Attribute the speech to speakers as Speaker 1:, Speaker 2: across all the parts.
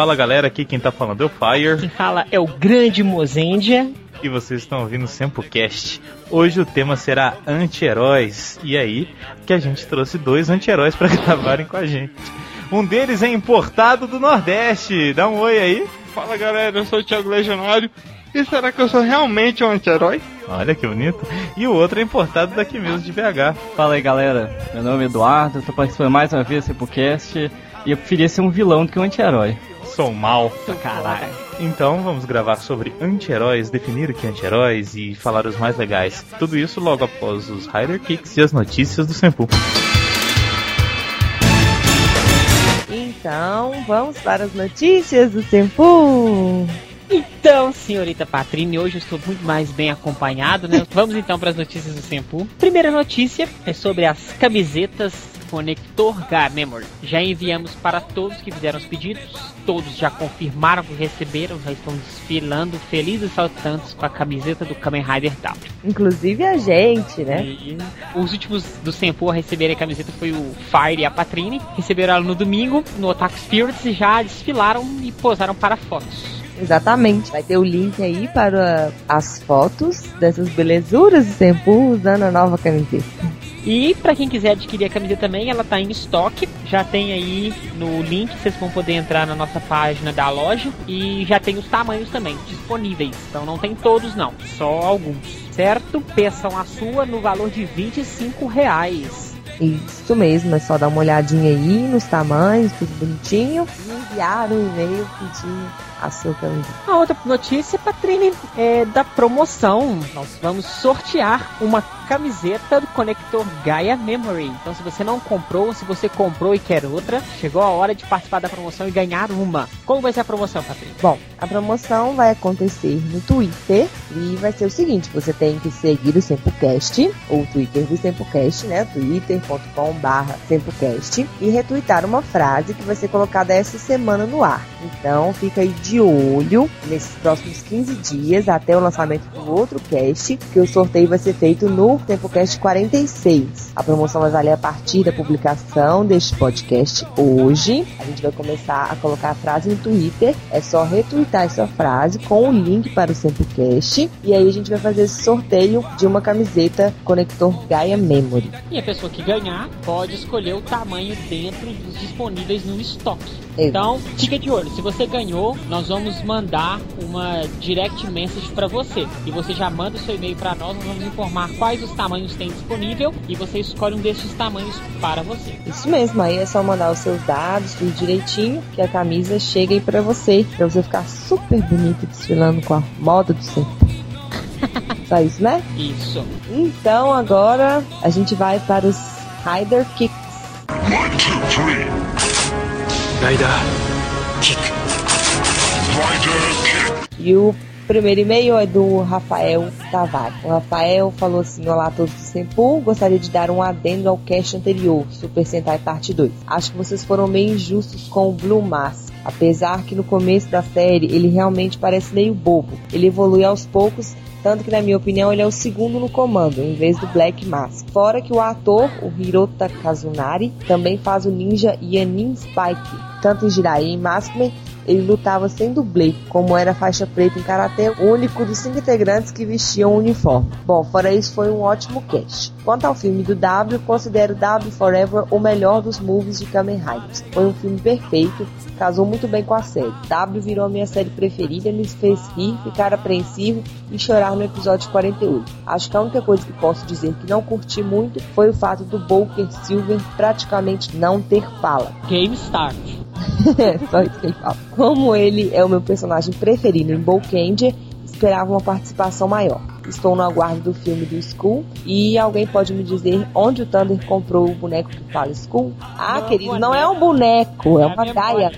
Speaker 1: Fala galera, aqui quem tá falando é o Fire.
Speaker 2: Quem fala é o grande Mozendia.
Speaker 1: E vocês estão ouvindo o SempoCast. Hoje o tema será anti-heróis. E aí que a gente trouxe dois anti-heróis para gravarem com a gente. Um deles é importado do Nordeste. Dá um oi aí.
Speaker 3: Fala galera, eu sou o Thiago Legionário. E será que eu sou realmente um anti-herói?
Speaker 1: Olha que bonito. E o outro é importado daqui mesmo, de BH.
Speaker 4: Fala aí galera, meu nome é Eduardo, eu tô participando mais uma vez do SempoCast. E eu preferia ser um vilão do que um anti-herói.
Speaker 1: Sou mal.
Speaker 2: Caralho.
Speaker 1: Então vamos gravar sobre anti-heróis, definir o que é anti-heróis e falar os mais legais. Tudo isso logo após os Rider Kicks e as notícias do Senpu.
Speaker 5: Então, vamos para as notícias do Senpu.
Speaker 2: Então, senhorita Patrine, hoje eu estou muito mais bem acompanhado, né? Vamos então para as notícias do Senpu. Primeira notícia é sobre as camisetas conector Memory. Já enviamos para todos que fizeram os pedidos, todos já confirmaram que receberam, já estão desfilando felizes saltantes com a camiseta do Kamen Rider W.
Speaker 5: Inclusive a gente, né?
Speaker 2: E os últimos do Senpu a receberem a camiseta foi o Fire e a Patrine. Receberam ela no domingo, no Otaku Spirits, e já desfilaram e posaram para fotos.
Speaker 5: Exatamente. Vai ter o link aí para as fotos dessas belezuras do Senpu usando a nova camiseta.
Speaker 2: E para quem quiser adquirir a camiseta também, ela tá em estoque. Já tem aí no link, vocês vão poder entrar na nossa página da loja e já tem os tamanhos também disponíveis. Então não tem todos não, só alguns. Certo? Peçam a sua no valor de 25 reais.
Speaker 5: Isso mesmo, é só dar uma olhadinha aí nos tamanhos, tudo bonitinho. E enviar um e-mail pedindo a sua camiseta.
Speaker 2: A outra notícia, Patrine, é da promoção. Nós vamos sortear uma camiseta do conector Gaia Memory. Então, se você não comprou, se você comprou e quer outra, chegou a hora de participar da promoção e ganhar uma. Como vai ser a promoção, Patrine?
Speaker 5: Bom, a promoção vai acontecer no Twitter e vai ser o seguinte: você tem que seguir o SempoCast, ou o Twitter do SempoCast, né? twitter.com/barra SempoCast e retweetar uma frase que vai ser colocada essa semana no ar. Então, fica aí de olho nesses próximos 15 dias até o lançamento do outro cast, que o sorteio vai ser feito no TempoCast 46. A promoção vai valer a partir da publicação deste podcast hoje. A gente vai começar a colocar a frase no Twitter. É só retweetar essa frase com o link para o TempoCast e aí a gente vai fazer esse sorteio de uma camiseta conector Gaia Memory.
Speaker 2: E a pessoa que ganhar pode escolher o tamanho dentro dos disponíveis no estoque. Então, fica de olho. Se você ganhou, nós vamos mandar uma direct message para você. E você já manda o seu e-mail para nós, nós vamos informar quais os tamanhos tem disponível e você escolhe um desses tamanhos para você.
Speaker 5: Isso mesmo, aí é só mandar os seus dados, tudo direitinho, que a camisa chega aí para você, para você ficar super bonito desfilando com a moda do sempre. Só isso, né?
Speaker 2: Isso.
Speaker 5: Então agora a gente vai para os Rider Kicks.
Speaker 6: One, two, three. Rider Kick. Rider Kick.
Speaker 5: E o primeiro e-mail é do Rafael Tavares. O Rafael falou assim: Olá a todos do Sempu, gostaria de dar um adendo ao cast anterior, Super Sentai Parte 2. Acho que vocês foram meio injustos com o Blue Mask. Apesar que no começo da série ele realmente parece meio bobo. Ele evolui aos poucos tanto que, na minha opinião, ele é o segundo no comando, em vez do Black Mask. Fora que o ator, o Hirota Kazunari, também faz o ninja Yanin Spike. Tanto em Jirai e Maskman, ele lutava sem dublê, como era faixa preta em karatê, o único dos cinco integrantes que vestiam o uniforme. Bom, fora isso, foi um ótimo cast. Quanto ao filme do W, considero W Forever o melhor dos movies de Kamen Riders. Foi um filme perfeito, casou muito bem com a série. W virou a minha série preferida, me fez rir, ficar apreensivo e chorar no episódio 48. Acho que a única coisa que posso dizer que não curti muito foi o fato do Booker Silver praticamente não ter fala.
Speaker 2: Game Start.
Speaker 5: Só isso que ele fala. Como ele é o meu personagem preferido em Bolkanger, esperava uma participação maior. Estou no aguardo do filme do Skull e alguém pode me dizer onde o Thunder comprou o boneco que fala Skull? Ah,
Speaker 2: Não,
Speaker 5: querido, não é um boneco, é
Speaker 2: É
Speaker 5: uma gaia.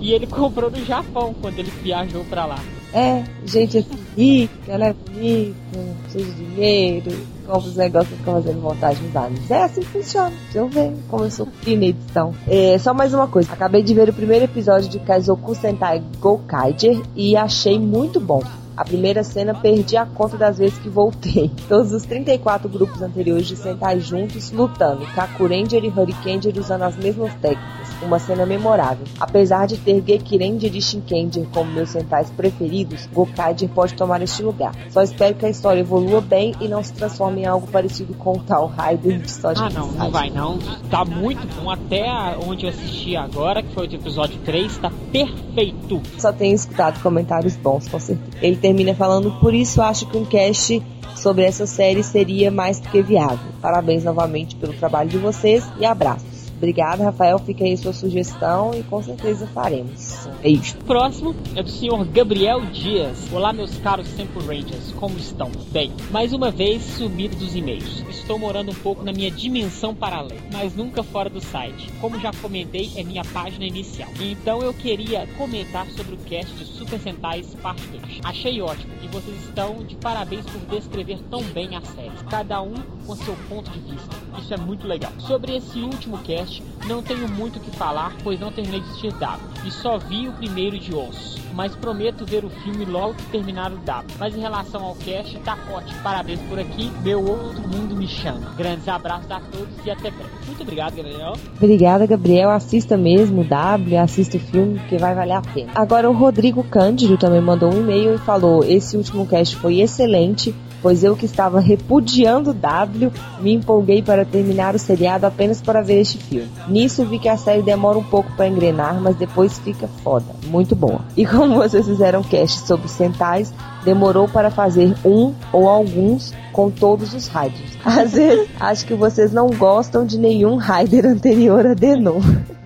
Speaker 2: E ele comprou no Japão quando ele viajou pra lá.
Speaker 5: É, gente assim, rica, ela é bonita, cheia de dinheiro, compra os negócios e fica fazendo montagem nos animes. É assim que funciona. Deixa eu ver como eu sou fina edição. É, só mais uma coisa. Acabei de ver o primeiro episódio de Kaizoku Sentai Gokaiger e achei muito bom. A primeira cena perdi a conta das vezes que voltei. Todos os 34 grupos anteriores de Sentai juntos lutando, Kakuranger e Hurricaneger usando as mesmas técnicas. Uma cena memorável. Apesar de ter Gekiranger e Shinkenger como meus Sentais preferidos, Gokaiger pode tomar este lugar. Só espero que a história evolua bem e não se transforme em algo parecido com o tal Raider de história
Speaker 2: Ah, não, não vai não. Tá muito bom. Até onde eu assisti agora, que foi o episódio 3, tá perfeito.
Speaker 5: Só tenho escutado comentários bons, com certeza. Ele termina falando, por isso acho que um cast sobre essa série seria mais do que viável. Parabéns novamente pelo trabalho de vocês e abraços. Obrigada, Rafael. Fica aí sua sugestão e com certeza faremos. Beijo.
Speaker 2: O próximo é do senhor Gabriel Dias. Olá, meus caros Temple Rangers, como estão? Bem, mais uma vez sumido dos e-mails. Estou morando um pouco na minha dimensão paralela, mas nunca fora do site. Como já comentei, é minha página inicial. Então eu queria comentar sobre o cast de Super Sentais Parte 2. Achei ótimo e vocês estão de parabéns por descrever tão bem a série. Cada um com seu ponto de vista. Isso é muito legal. Sobre esse último cast, não tenho muito o que falar, pois não terminei de assistir W e só vi o primeiro de Osso. Mas prometo ver o filme logo que terminar o W. Mas em relação ao cast, tá ótimo. Parabéns por aqui. Meu outro mundo me chama. Grandes abraços a todos e até breve. Muito obrigado, Gabriel.
Speaker 5: Obrigada, Gabriel. Assista mesmo o W, assista o filme, que vai valer a pena. Agora, o Rodrigo Cândido também mandou um e-mail e falou: Esse último cast foi excelente pois eu que estava repudiando W, me empolguei para terminar o seriado apenas para ver este filme. Nisso vi que a série demora um pouco para engrenar, mas depois fica foda, muito boa. E como vocês fizeram cast sobre Sentais, demorou para fazer um ou alguns com todos os Raiders. Às vezes, acho que vocês não gostam de nenhum Raider anterior a Denon.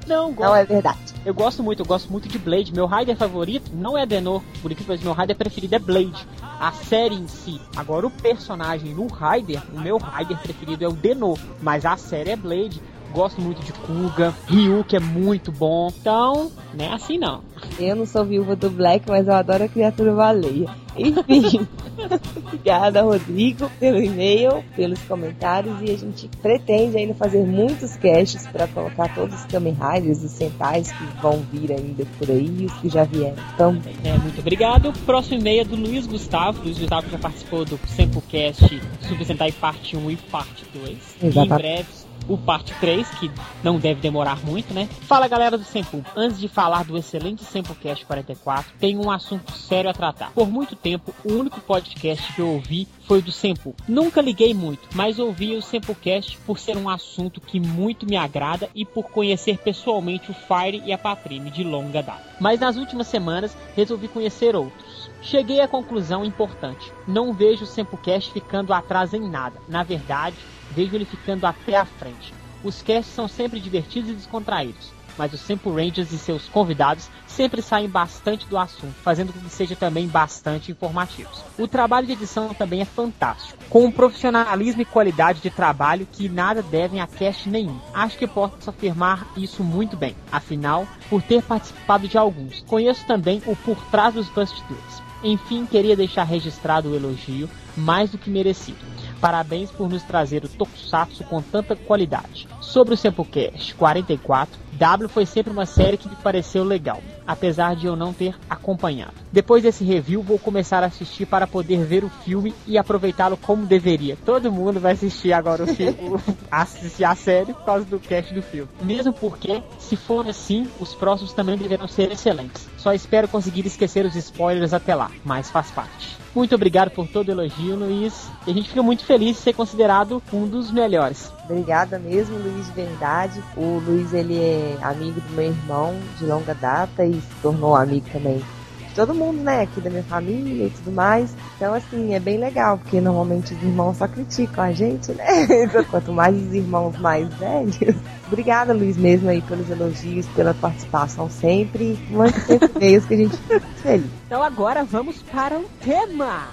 Speaker 2: Não.
Speaker 5: Não é verdade.
Speaker 2: Eu gosto muito, eu gosto muito de Blade. Meu Raider favorito não é Denor, por incrível que meu Raider preferido é Blade. A série em si. Agora o personagem no Raider, o meu Raider preferido é o Denor, mas a série é Blade. Gosto muito de Kuga, Ryu, que é muito bom. Então, não é assim não.
Speaker 5: Eu não sou viúva do Black, mas eu adoro a criatura baleia. Enfim, obrigada, Rodrigo, pelo e-mail, pelos comentários. E a gente pretende ainda fazer muitos casts para colocar todos os Kamen Riders e Sentais que vão vir ainda por aí e os que já vieram também.
Speaker 2: É, muito obrigado. Próximo e-mail é do Luiz Gustavo. Luiz Gustavo já participou do Samplecast Super Sentai Parte 1 e Parte 2.
Speaker 5: Exatamente.
Speaker 2: E em breve o parte 3, que não deve demorar muito, né? Fala galera do Sempu. Antes de falar do excelente Sempocast 44, tem um assunto sério a tratar. Por muito tempo, o único podcast que eu ouvi foi o do Sempu. Nunca liguei muito, mas ouvi o Sempocast por ser um assunto que muito me agrada e por conhecer pessoalmente o Fire e a Patrine de longa data. Mas nas últimas semanas resolvi conhecer outros. Cheguei à conclusão importante. Não vejo o Sempocast ficando atrás em nada. Na verdade, vejo ele ficando até à frente. Os casts são sempre divertidos e descontraídos, mas os Sempo Rangers e seus convidados sempre saem bastante do assunto, fazendo com que seja também bastante informativos. O trabalho de edição também é fantástico, com um profissionalismo e qualidade de trabalho que nada devem a cast nenhum. Acho que posso afirmar isso muito bem, afinal, por ter participado de alguns. Conheço também o por trás dos bastidores. Enfim, queria deixar registrado o elogio, mais do que merecido. Parabéns por nos trazer o Tokusatsu com tanta qualidade. Sobre o Samplecast 44, W foi sempre uma série que me pareceu legal, apesar de eu não ter acompanhado. Depois desse review, vou começar a assistir para poder ver o filme e aproveitá-lo como deveria. Todo mundo vai assistir agora o filme, assistir a série por causa do cast do filme. Mesmo porque, se for assim, os próximos também deverão ser excelentes. Só espero conseguir esquecer os spoilers até lá, mas faz parte. Muito obrigado por todo o elogio, Luiz. E a gente fica muito feliz de ser considerado um dos melhores.
Speaker 5: Obrigada mesmo, Luiz, de verdade. O Luiz, ele é amigo do meu irmão de longa data e se tornou amigo também de todo mundo, né, aqui da minha família e tudo mais. Então, assim, é bem legal, porque normalmente os irmãos só criticam a gente, né? Quanto mais os irmãos mais velhos. Obrigada, Luiz, mesmo aí pelos elogios, pela participação sempre. Mande sempre e-mails que a gente fica feliz.
Speaker 2: Então agora vamos para o tema.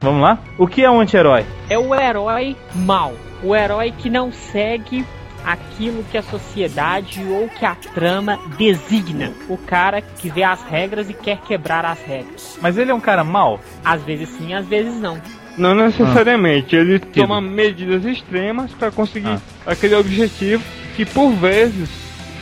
Speaker 1: Vamos lá? O que é um anti-herói?
Speaker 2: É o herói mau. O herói que não segue aquilo que a sociedade ou que a trama designa. O cara que vê as regras e quer quebrar as regras.
Speaker 1: Mas ele é um cara mau?
Speaker 2: Às vezes sim, às vezes não.
Speaker 3: Não necessariamente, ele toma medidas extremas para conseguir
Speaker 1: Ah.
Speaker 3: aquele objetivo que por vezes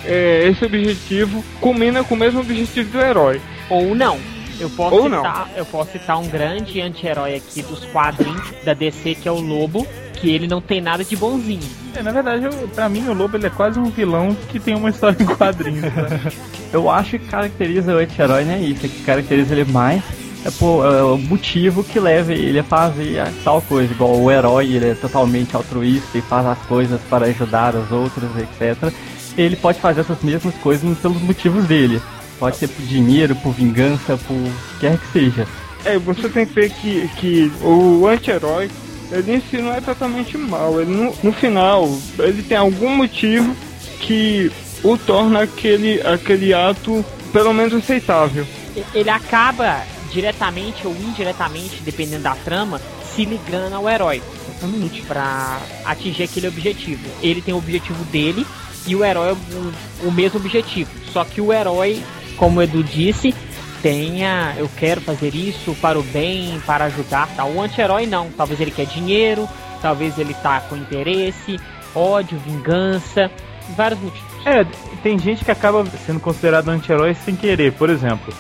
Speaker 3: é, esse objetivo combina com o mesmo objetivo do herói.
Speaker 2: Ou não. Eu posso,
Speaker 3: Ou não.
Speaker 2: citar, eu posso citar um grande anti-herói aqui dos quadrinhos da DC, que é o Lobo, que ele não tem nada de bonzinho.
Speaker 1: É, na verdade, eu, pra mim o Lobo ele é quase um vilão que tem uma história em quadrinhos. né?
Speaker 4: Eu acho que caracteriza o anti-herói não é isso, é que caracteriza ele mais é, pô, é o motivo que leva ele a fazer tal coisa. Igual o herói, ele é totalmente altruísta e faz as coisas para ajudar os outros, etc. Ele pode fazer essas mesmas coisas pelos motivos dele. Pode ser por dinheiro, por vingança, por quer que seja.
Speaker 3: É, você tem que ver que, que o anti-herói, ele em si não é totalmente mal. Ele no, no final, ele tem algum motivo que o torna aquele, aquele ato pelo menos aceitável.
Speaker 2: Ele acaba diretamente ou indiretamente, dependendo da trama, se ligando ao herói. Exatamente. Pra atingir aquele objetivo. Ele tem o objetivo dele e o herói o, o mesmo objetivo. Só que o herói, como o Edu disse, tenha, eu quero fazer isso para o bem, para ajudar, tal. O anti-herói não. Talvez ele quer dinheiro, talvez ele tá com interesse, ódio, vingança, vários motivos.
Speaker 1: É, tem gente que acaba sendo considerado anti-herói sem querer, por exemplo.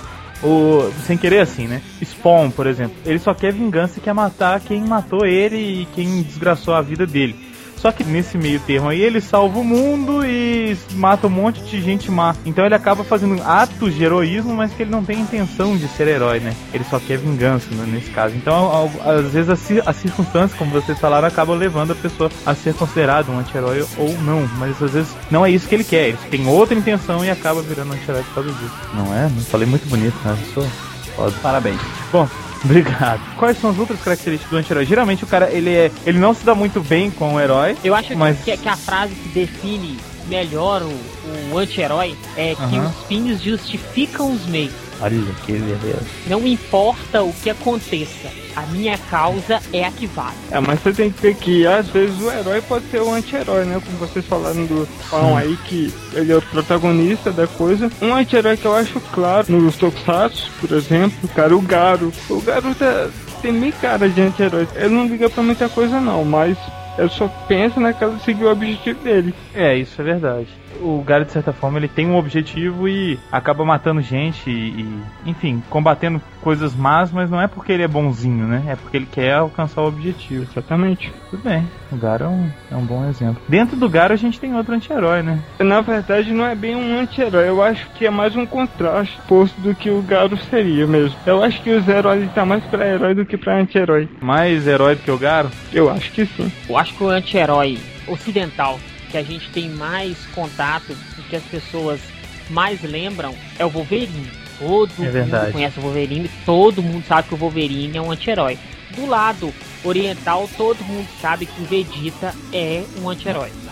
Speaker 1: O, sem querer assim, né? Spawn, por exemplo. Ele só quer vingança e quer matar quem matou ele e quem desgraçou a vida dele. Só que nesse meio termo aí ele salva o mundo e mata um monte de gente má. Então ele acaba fazendo atos de heroísmo, mas que ele não tem intenção de ser herói, né? Ele só quer vingança né, nesse caso. Então, ao- às vezes as, ci- as circunstâncias, como vocês falaram, acabam levando a pessoa a ser considerado um anti-herói ou não. Mas às vezes não é isso que ele quer. Ele tem outra intenção e acaba virando anti-herói por causa disso. Não é? Não falei muito bonito, né? Eu sou foda.
Speaker 4: Parabéns.
Speaker 1: Bom, obrigado. Quais são as outras características do anti-herói? Geralmente o cara, ele é. Ele não se dá muito bem com o herói.
Speaker 2: Eu acho
Speaker 1: Mas-
Speaker 2: que, que a frase que define melhor o, o anti-herói é que
Speaker 1: Aham.
Speaker 2: os fins justificam os meios.
Speaker 1: Olha que beleza.
Speaker 2: Não importa o que aconteça, a minha causa é a que vale.
Speaker 3: É, mas você tem que ver que às vezes o herói pode ser o anti-herói, né? Como vocês falaram do Spawn aí, que ele é o protagonista da coisa. Um anti-herói que eu acho claro nos Tokusatsu, por exemplo, cara, o Garo. O Garo tá, tem meio cara de anti-herói. Ele não liga pra muita coisa não, mas ele só pensa naquela seguir o objetivo dele.
Speaker 1: É, isso é verdade. O Garo, de certa forma, ele tem um objetivo e acaba matando gente e, e, enfim, combatendo coisas más, mas não é porque ele é bonzinho, né? É porque ele quer alcançar o objetivo.
Speaker 3: Exatamente.
Speaker 1: Tudo bem. O Garo é um, é um bom exemplo. Dentro do Garo a gente tem outro anti-herói, né?
Speaker 3: Na verdade, não é bem um anti-herói. Eu acho que é mais um contraste posto do que o Garo seria mesmo. Eu acho que o Zero ali tá mais pra herói do que pra anti-herói.
Speaker 1: Mais herói do que o Garo?
Speaker 3: Eu acho que sim.
Speaker 2: Eu acho que o anti-herói ocidental que a gente tem mais contato e que as pessoas mais lembram é o Wolverine. Todo
Speaker 1: É verdade.
Speaker 2: mundo conhece o Wolverine, todo mundo sabe que o Wolverine é um anti-herói. Do lado oriental, todo mundo sabe que o Vegeta é um anti-herói.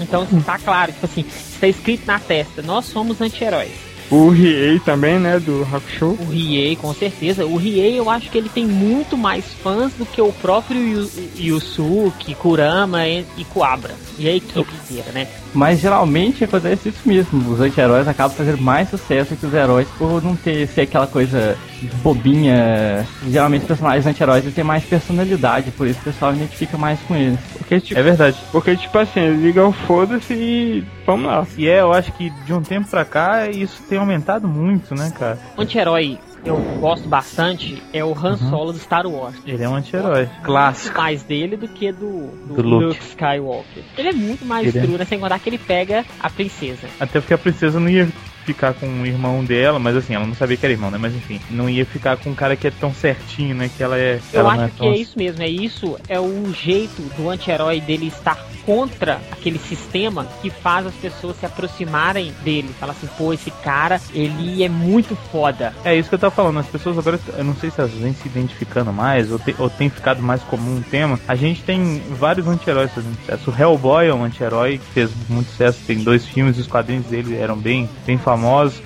Speaker 2: Então, tá claro, tipo assim, está escrito na testa, nós somos anti-heróis.
Speaker 3: O Riei também, né, do Hakusho.
Speaker 2: O Riei, com certeza. O Riei, eu acho que ele tem muito mais fãs do que o próprio Yu- Yusuke, Kurama e, e Kuabra. E a equipe inteira, né?
Speaker 4: Mas geralmente acontece isso mesmo. Os anti-heróis acabam fazendo mais sucesso que os heróis por não ter ser aquela coisa bobinha. Geralmente os personagens anti-heróis têm mais personalidade, por isso o pessoal identifica mais com eles.
Speaker 3: Porque, tipo,
Speaker 1: É verdade.
Speaker 3: porque, tipo assim, ele liga o foda-se e vamos lá.
Speaker 1: E é, eu acho que de um tempo pra cá isso tem aumentado muito, né, cara?
Speaker 2: O anti-herói que eu gosto bastante é o Han
Speaker 1: Uhum.
Speaker 2: Solo do Star Wars.
Speaker 1: Ele é um anti-herói. Clássico.
Speaker 2: Mais dele do que do, do,
Speaker 1: Do Luke.
Speaker 2: Luke Skywalker. Ele é muito mais
Speaker 1: Ele é-
Speaker 2: duro, né? Sem contar que ele pega a princesa.
Speaker 1: Até porque a princesa não ia ficar com o irmão dela, mas assim, ela não sabia que era irmão, né? Mas enfim, não ia ficar com um cara que é tão certinho, né? Que ela é.
Speaker 2: Eu
Speaker 1: ela
Speaker 2: acho
Speaker 1: é
Speaker 2: que
Speaker 1: tão-
Speaker 2: é isso mesmo, é isso, é o jeito do anti-herói dele estar contra aquele sistema que faz as pessoas se aproximarem dele. Fala assim, pô, esse cara, ele é muito foda.
Speaker 1: É isso que eu tava falando, as pessoas agora, eu não sei se elas vêm se identificando mais, ou, te- ou tem ficado mais comum um tema. A gente tem vários anti-heróis fazendo sucesso. O Hellboy é um anti-herói que fez muito sucesso, tem dois filmes, os quadrinhos dele eram bem, bem famosos.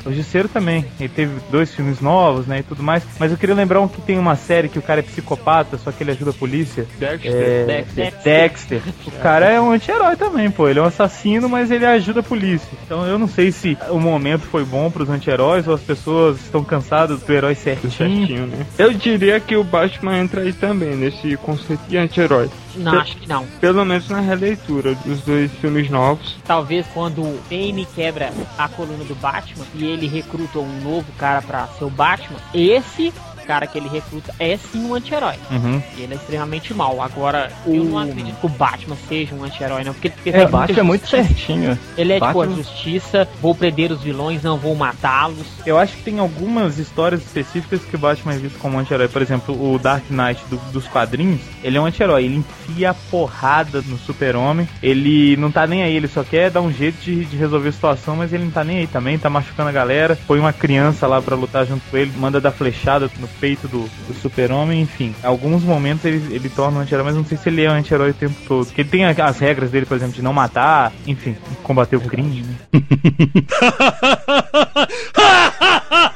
Speaker 1: O Justiceiro também, ele teve dois filmes novos, né, e tudo mais. Mas eu queria lembrar um que tem uma série que o cara é psicopata, só que ele ajuda a polícia.
Speaker 3: Dexter.
Speaker 1: É,
Speaker 2: Dexter.
Speaker 1: Dexter. O cara é um um anti-herói também, pô. Ele é um assassino, mas ele ajuda a polícia. Então eu não sei se o momento foi bom pros anti-heróis ou as pessoas estão cansadas do herói certinho.
Speaker 3: certinho, né? Eu diria que o Batman entra aí também, nesse conceito de anti-herói.
Speaker 2: Não,
Speaker 3: Pe-
Speaker 2: acho que não.
Speaker 3: Pelo menos na releitura dos dois filmes novos.
Speaker 2: Talvez quando o Bane quebra a coluna do Batman e ele recruta um novo cara pra ser o Batman, esse cara que ele recruta é sim um anti-herói.
Speaker 1: Uhum.
Speaker 2: E ele é extremamente mal. Agora, eu não acredito que o Batman seja um anti-herói, não. Porque, porque
Speaker 4: É, o Batman é muito certinho.
Speaker 2: Ele é tipo a
Speaker 4: Batman-
Speaker 2: justiça, vou prender os vilões, não vou matá-los.
Speaker 1: Eu acho que tem algumas histórias específicas que o Batman é visto como anti-herói. Por exemplo, o Dark Knight do- dos quadrinhos, ele é um anti-herói. Ele enfia a porrada no super-homem. Ele não tá nem aí, ele só quer dar um jeito de, de resolver a situação, mas ele não tá nem aí também, tá machucando a galera. Põe uma criança lá pra lutar junto com ele, manda dar flechada no peito do, do super-homem, enfim. Alguns momentos ele, ele torna um anti-herói, mas não sei se ele é um anti-herói o tempo todo. Porque ele tem as regras dele, por exemplo, de não matar, enfim, combater o crime, né?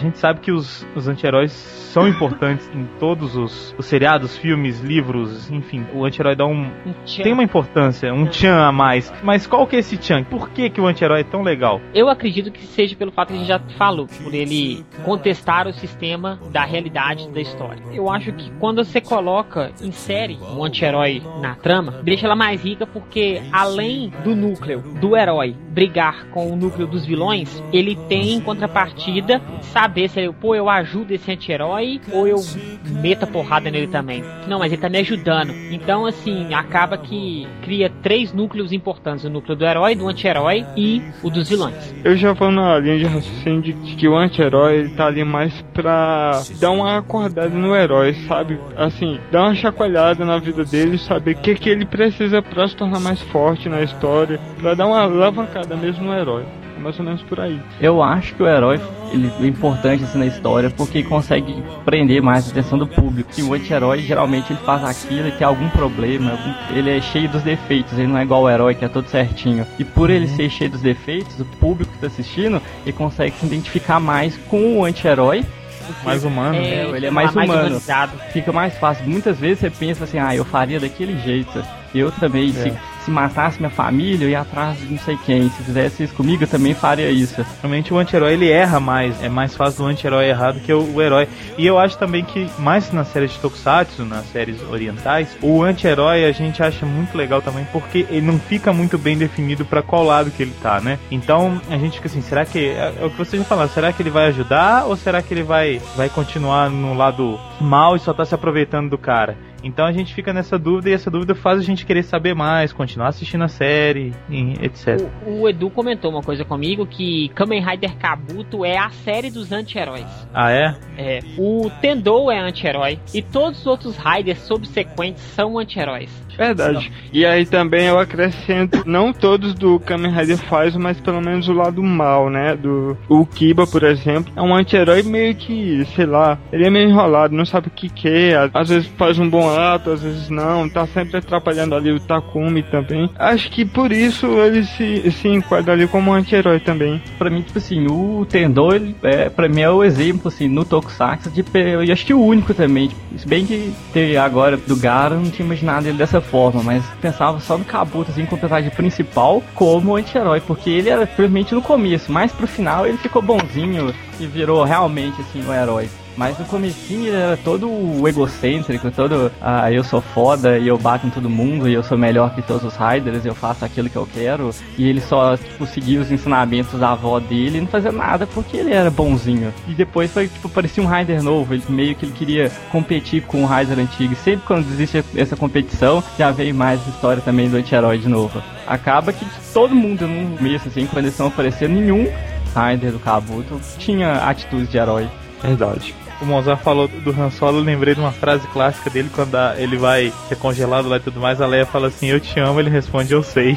Speaker 1: A gente sabe que os, os anti-heróis são importantes em todos os, os seriados, filmes, livros, enfim. O anti-herói dá um.
Speaker 2: Um.
Speaker 1: Tem uma importância, um tchan a mais. Mas qual que é esse tchan? Por que, que o anti-herói é tão legal?
Speaker 2: Eu acredito que seja pelo fato que a gente já falou, por ele contestar o sistema da realidade da história. Eu acho que quando você coloca, insere um anti-herói na trama, deixa ela mais rica porque além do núcleo do herói brigar com o núcleo dos vilões, ele tem em contrapartida saber se ele, pô, eu ajudo esse anti-herói ou eu meta porrada nele também. Não, mas ele tá me ajudando. Então, assim, acaba que cria três núcleos importantes: o núcleo do herói, do anti-herói e o dos vilões.
Speaker 3: Eu já vou na linha de raciocínio de que o anti-herói tá ali mais pra dar uma acordada no herói, sabe? Assim, dar uma chacoalhada na vida dele, saber o que, que ele precisa pra se tornar mais forte na história, pra dar uma alavancada mesmo no herói. É mais ou menos por aí.
Speaker 4: Eu acho que o herói ele é importante assim na história porque consegue prender mais a atenção do público. E o anti-herói geralmente ele faz aquilo e tem algum problema, algum- ele é cheio dos defeitos, ele não é igual o herói que é todo certinho. E por ele ser cheio dos defeitos, o público que está assistindo, ele consegue se identificar mais com o anti-herói.
Speaker 1: Mais humano, né?
Speaker 4: ele é mais humano.
Speaker 2: humanizado.
Speaker 4: Fica mais fácil. Muitas vezes você pensa assim, ah, eu faria daquele jeito. Eu também, se, se matasse minha família, eu ia atrás de não sei quem. Se fizesse isso comigo, eu também faria isso.
Speaker 1: Realmente o anti-herói ele erra mais. É mais fácil o anti-herói errar do que o, o herói. E eu acho também que, mais nas séries de Tokusatsu, nas séries orientais, o anti-herói a gente acha muito legal também porque ele não fica muito bem definido pra qual lado que ele tá, né? Então a gente fica assim, será que. É, é o que você já falou, será que ele vai ajudar ou será que ele vai, vai continuar no lado mal e só tá se aproveitando do cara? Então a gente fica nessa dúvida e essa dúvida faz a gente querer saber mais, continuar assistindo a série, e etc.
Speaker 2: O, o Edu comentou uma coisa comigo que Kamen Rider Kabuto é a série dos anti-heróis.
Speaker 1: Ah, é?
Speaker 2: É, o Tendou é anti-herói e todos os outros Riders subsequentes são anti-heróis.
Speaker 3: Verdade. E aí também eu acrescento, não todos do Kamen Rider faz, mas pelo menos o lado mal, né? Do o Kiba, por exemplo, é um anti-herói meio que, sei lá, ele é meio enrolado, não sabe o que quer, às vezes faz um bom ato, às vezes não, tá sempre atrapalhando ali o Takumi também. Acho que por isso ele se, se enquadra ali como um anti-herói também.
Speaker 4: Pra mim, tipo assim, o Tendou, ele, é, pra mim é o exemplo, assim, no Tokusatsu, de, eu acho que o único também. Se bem que ter agora do Gara, eu não tinha imaginado ele dessa forma, mas pensava só no Kabuto, assim, como personagem principal, como anti-herói, porque ele era simplesmente no começo, mas pro final ele ficou bonzinho e virou realmente, assim, um herói. Mas no comecinho ele era todo egocêntrico, todo ah, eu sou foda e eu bato em todo mundo e eu sou melhor que todos os Riders, eu faço aquilo que eu quero. E ele só, tipo, seguia os ensinamentos da avó dele e não fazia nada porque ele era bonzinho. E depois foi, tipo, parecia um Rider novo, ele meio que ele queria competir com o Rider antigo. E sempre quando existe essa competição, já veio mais história também do anti-herói de novo. Acaba que todo mundo no começo, assim, quando eles estão aparecendo, nenhum Rider do Kabuto tinha atitudes de herói.
Speaker 3: Verdade.
Speaker 1: O Mozart falou do Han Solo, eu lembrei de uma frase clássica dele quando a- ele vai ser congelado lá e tudo mais. A Leia fala assim: Eu te amo. Ele responde: Eu sei.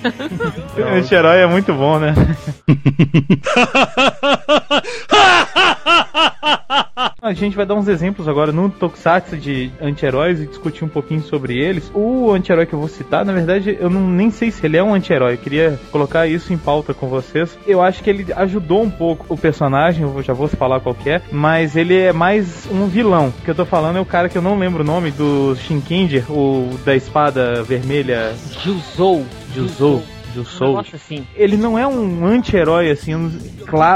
Speaker 1: Esse herói é muito bom, né? a gente vai dar uns exemplos agora no Tokusatsu de anti-heróis e discutir um pouquinho sobre eles. O anti-herói que eu vou citar, na verdade, eu não, nem sei se ele é um anti-herói. Eu queria colocar isso em pauta com vocês. Eu acho que ele ajudou um pouco o personagem, eu já vou falar qual que é, mas ele é mais um vilão. O que eu tô falando é o cara que eu não lembro o nome do Shinkinger, o da espada vermelha.
Speaker 2: Juzou.
Speaker 1: Juzou. Jusou.
Speaker 2: negócio assim.
Speaker 1: Ele não é um anti-herói, assim, um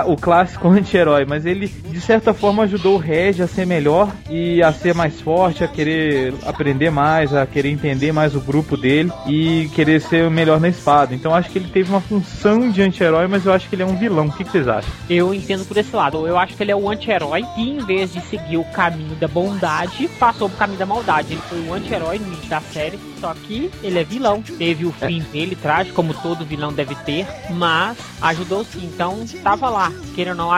Speaker 1: o clássico anti-herói, mas ele, de certa forma, ajudou o Reg a ser melhor e a ser mais forte, a querer aprender mais, a querer entender mais o grupo dele e querer ser melhor na espada. Então acho que ele teve uma função de anti-herói, mas eu acho que ele é um vilão. O que, que vocês acham?
Speaker 2: Eu entendo por esse lado. Eu acho que ele é o anti-herói e em vez de seguir o caminho da bondade, passou pro caminho da maldade. Ele foi o anti-herói no início da série, só que ele é vilão. Teve o fim dele trágico, como todo vilão deve ter, mas ajudou sim. Então tava lá. Queira ou não,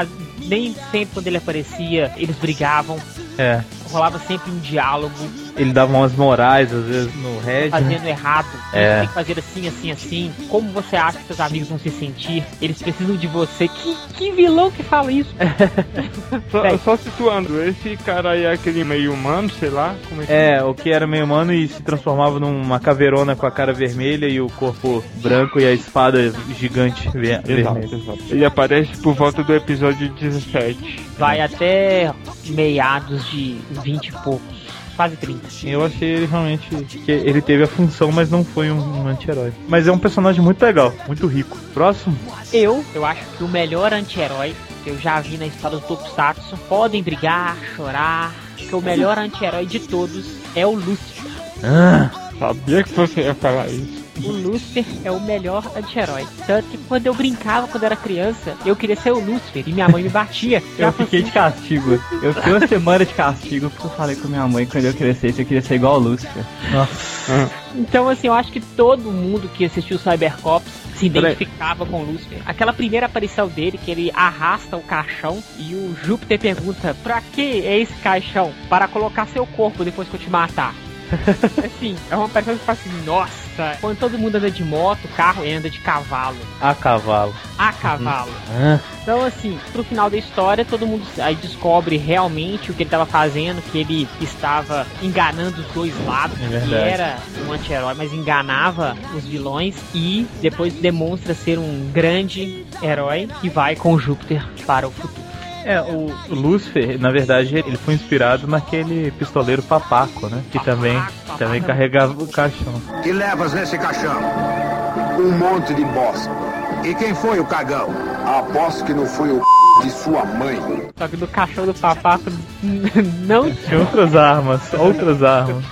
Speaker 2: nem sempre quando ele aparecia, eles brigavam.
Speaker 1: É.
Speaker 2: Rolava sempre um diálogo,
Speaker 1: Ele dava umas morais, às vezes, no né?
Speaker 2: fazendo errado.
Speaker 1: É.
Speaker 2: Tem que fazer assim, assim, assim. Como você acha que seus amigos vão se sentir? Eles precisam de você. Que, que vilão que fala isso?
Speaker 3: Só,
Speaker 2: Bem.
Speaker 3: só situando, esse cara aí é aquele meio humano, sei lá, como é que
Speaker 1: É, o que era meio humano e se transformava numa caveirona com a cara vermelha e o corpo branco e a espada gigante ver- vermelha.
Speaker 3: Exato. Ele aparece por volta do episódio 17.
Speaker 2: Vai até meados de 20 e poucos. Quase 30.
Speaker 1: Eu achei ele realmente que ele teve a função, mas não foi um, um anti-herói. Mas é um personagem muito legal, muito rico. Próximo?
Speaker 2: Eu, eu acho que o melhor anti-herói que eu já vi na história do Tokusatsu, podem brigar, chorar, que o melhor anti-herói de todos é o Lúcifer.
Speaker 1: Ah,
Speaker 3: Sabia que você ia falar isso.
Speaker 2: O Lúcifer é o melhor anti-herói. Tanto que quando eu brincava quando era criança, eu queria ser o Lúcifer e minha mãe me batia.
Speaker 4: Eu fiquei de castigo. Eu fiquei uma semana de castigo porque eu falei com minha mãe que quando eu crescesse eu queria ser igual o Lúcifer.
Speaker 1: nossa.
Speaker 2: Então, assim, eu acho que todo mundo que assistiu Cybercops se identificava com o Lúcifer. Aquela primeira aparição dele, que ele arrasta o caixão e o Júpiter pergunta: Pra que é esse caixão? Para colocar seu corpo depois que eu te matar. assim, é uma aparição que fala assim: Nossa, quando todo mundo anda de moto, carro e anda de cavalo.
Speaker 1: A cavalo.
Speaker 2: A cavalo.
Speaker 1: Ah,
Speaker 2: Então, assim, pro final da história, todo mundo aí descobre realmente o que ele estava fazendo, que ele estava enganando os dois lados,
Speaker 1: É
Speaker 2: que era um anti-herói, mas enganava os vilões e depois demonstra ser um grande herói que vai com Júpiter para o futuro.
Speaker 1: É, o Lúcifer, na verdade, ele foi inspirado naquele pistoleiro papaco, né? Que também, também carregava o caixão.
Speaker 7: que levas nesse caixão? Um monte de bosta. E quem foi o cagão? Aposto que não foi o de sua mãe.
Speaker 2: Só que do caixão do papaco não
Speaker 1: Tinha outras armas, outras armas.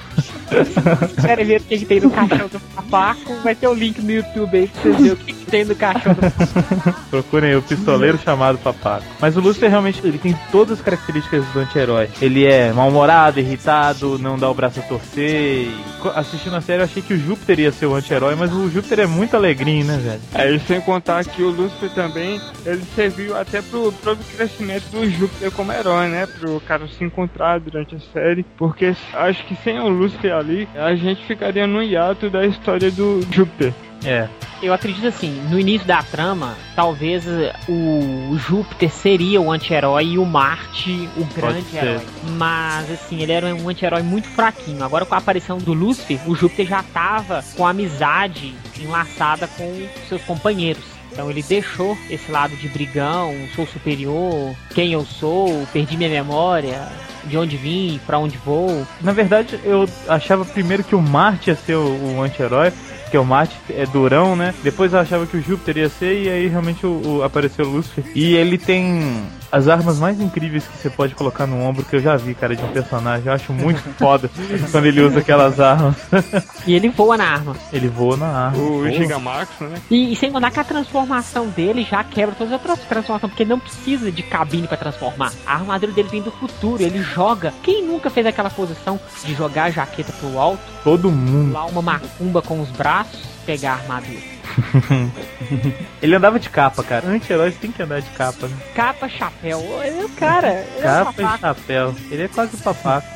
Speaker 2: querem ver o que, que tem no caixão do papaco, vai ter o link no YouTube aí pra vocês verem o que, que tem no caixão do papaco.
Speaker 1: Procurem aí, o pistoleiro chamado Papaco. Mas o Lúcifer realmente ele tem todas as características do anti-herói. Ele é mal-humorado, irritado, não dá o braço a torcer. E Assistindo a série eu achei que o Júpiter ia ser o anti-herói, mas o Júpiter é muito alegrinho, né, velho?
Speaker 3: Aí sem contar que o Lúcifer também, ele serviu até pro próprio crescimento do Júpiter como herói, né? Pro cara se encontrar durante a série. Porque acho que sem o Lúcifer ali, a gente ficaria no hiato da história do Júpiter.
Speaker 1: É.
Speaker 2: Eu acredito assim, no início da trama, talvez eh, o Júpiter seria o anti-herói e o Marte o grande herói. Mas assim, ele era um anti-herói muito fraquinho. Agora com a aparição do Lúcifer, o Júpiter já tava com amizade enlaçada com seus companheiros. Então ele deixou esse lado de brigão, sou superior, quem eu sou, perdi minha memória, de onde vim, pra onde vou.
Speaker 1: Na verdade, eu achava primeiro que o Marte ia ser o, o anti-herói, porque o Marte é durão, né? Depois eu achava que o Júpiter ia ser, e aí realmente o, o- apareceu o Lúcifer. E ele tem as armas mais incríveis que você pode colocar no ombro que eu já vi, cara, de um personagem. Eu acho muito foda quando ele usa aquelas armas.
Speaker 2: E ele voa na arma.
Speaker 1: ele voa na arma.
Speaker 3: O. Gigamax, né?
Speaker 2: E, e sem contar que a transformação dele já quebra todas as outras transformações, porque não precisa de cabine pra transformar. A armadura dele vem do futuro, ele joga. Quem nunca fez aquela posição de jogar a jaqueta pro alto,
Speaker 1: Todo mundo.
Speaker 2: pular uma macumba com os braços, pegar a armadura?
Speaker 1: Ele andava de capa, cara. Anti-heróis tem que andar de capa, né?
Speaker 2: Capa, chapéu, ele é o cara. Ele é o
Speaker 1: Capa e
Speaker 2: papaco.
Speaker 1: chapéu. Ele é quase o papaco.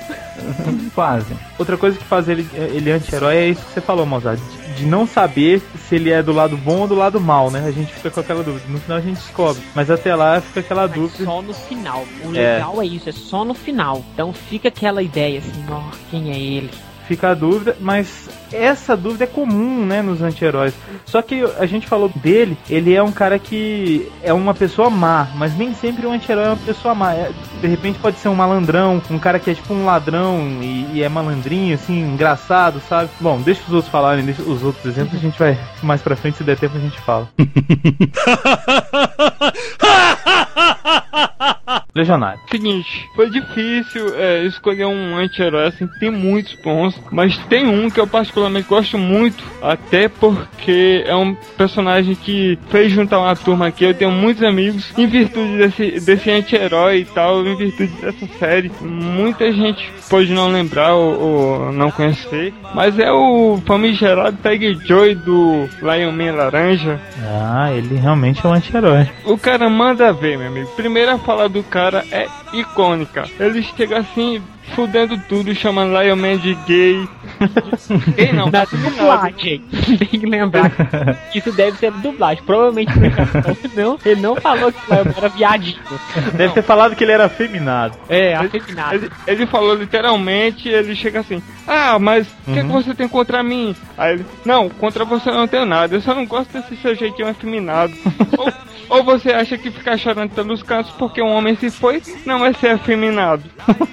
Speaker 4: Quase.
Speaker 1: Outra coisa que faz ele, ele anti-herói é isso que você falou, Mozart. De, de não saber se ele é do lado bom ou do lado mal, né? A gente fica com aquela dúvida. No final a gente descobre. Mas até lá fica aquela
Speaker 2: Mas
Speaker 1: dúvida.
Speaker 2: só no final. O
Speaker 1: É.
Speaker 2: legal é. isso, é só no final. Então fica aquela ideia assim, ó, quem é ele?
Speaker 1: Fica a dúvida, mas essa dúvida é comum, né, nos anti-heróis. Só que a gente falou dele, ele é um cara que é uma pessoa má, mas nem sempre um anti-herói é uma pessoa má. É- de repente pode ser um malandrão, um cara que é tipo um ladrão e, e é malandrinho, assim, engraçado, sabe? Bom, deixa os outros falarem, deixa os outros exemplos, a gente vai mais pra frente, se der tempo a gente fala. Legionário.
Speaker 3: Seguinte, foi difícil é, escolher um anti-herói, assim, tem muitos bons, mas tem um que eu particularmente gosto muito, até porque é um personagem que fez juntar uma turma aqui, eu tenho muitos amigos, em virtude desse, desse anti-herói e tal, em virtude dessa série, muita gente pode não lembrar ou, ou não conhecer, mas é o famigerado Tag Joy do Lion Man Laranja,
Speaker 1: Ah, ele realmente é um anti-herói.
Speaker 3: o cara manda ver, meu amigo. Primeira fala do cara é icônica. Ele chega assim, fudendo tudo, chamando Lion Man de gay. gay não,
Speaker 2: Da
Speaker 3: tá
Speaker 2: dublagem. Tem que lembrar que isso deve ser dublagem. Provavelmente não, ele não falou que o Lion era viadinho.
Speaker 1: Deve ter falado que ele era afeminado.
Speaker 2: É, afeminado.
Speaker 3: Ele, ele falou literalmente, ele chega assim, ah, mas o que, que você tem contra mim? Aí ele, não, contra você eu não tenho nada, eu só não gosto desse seu jeitinho afeminado. ou, ou você acha que ficar chorando pelos cantos porque um homem se foi não é ser afeminado?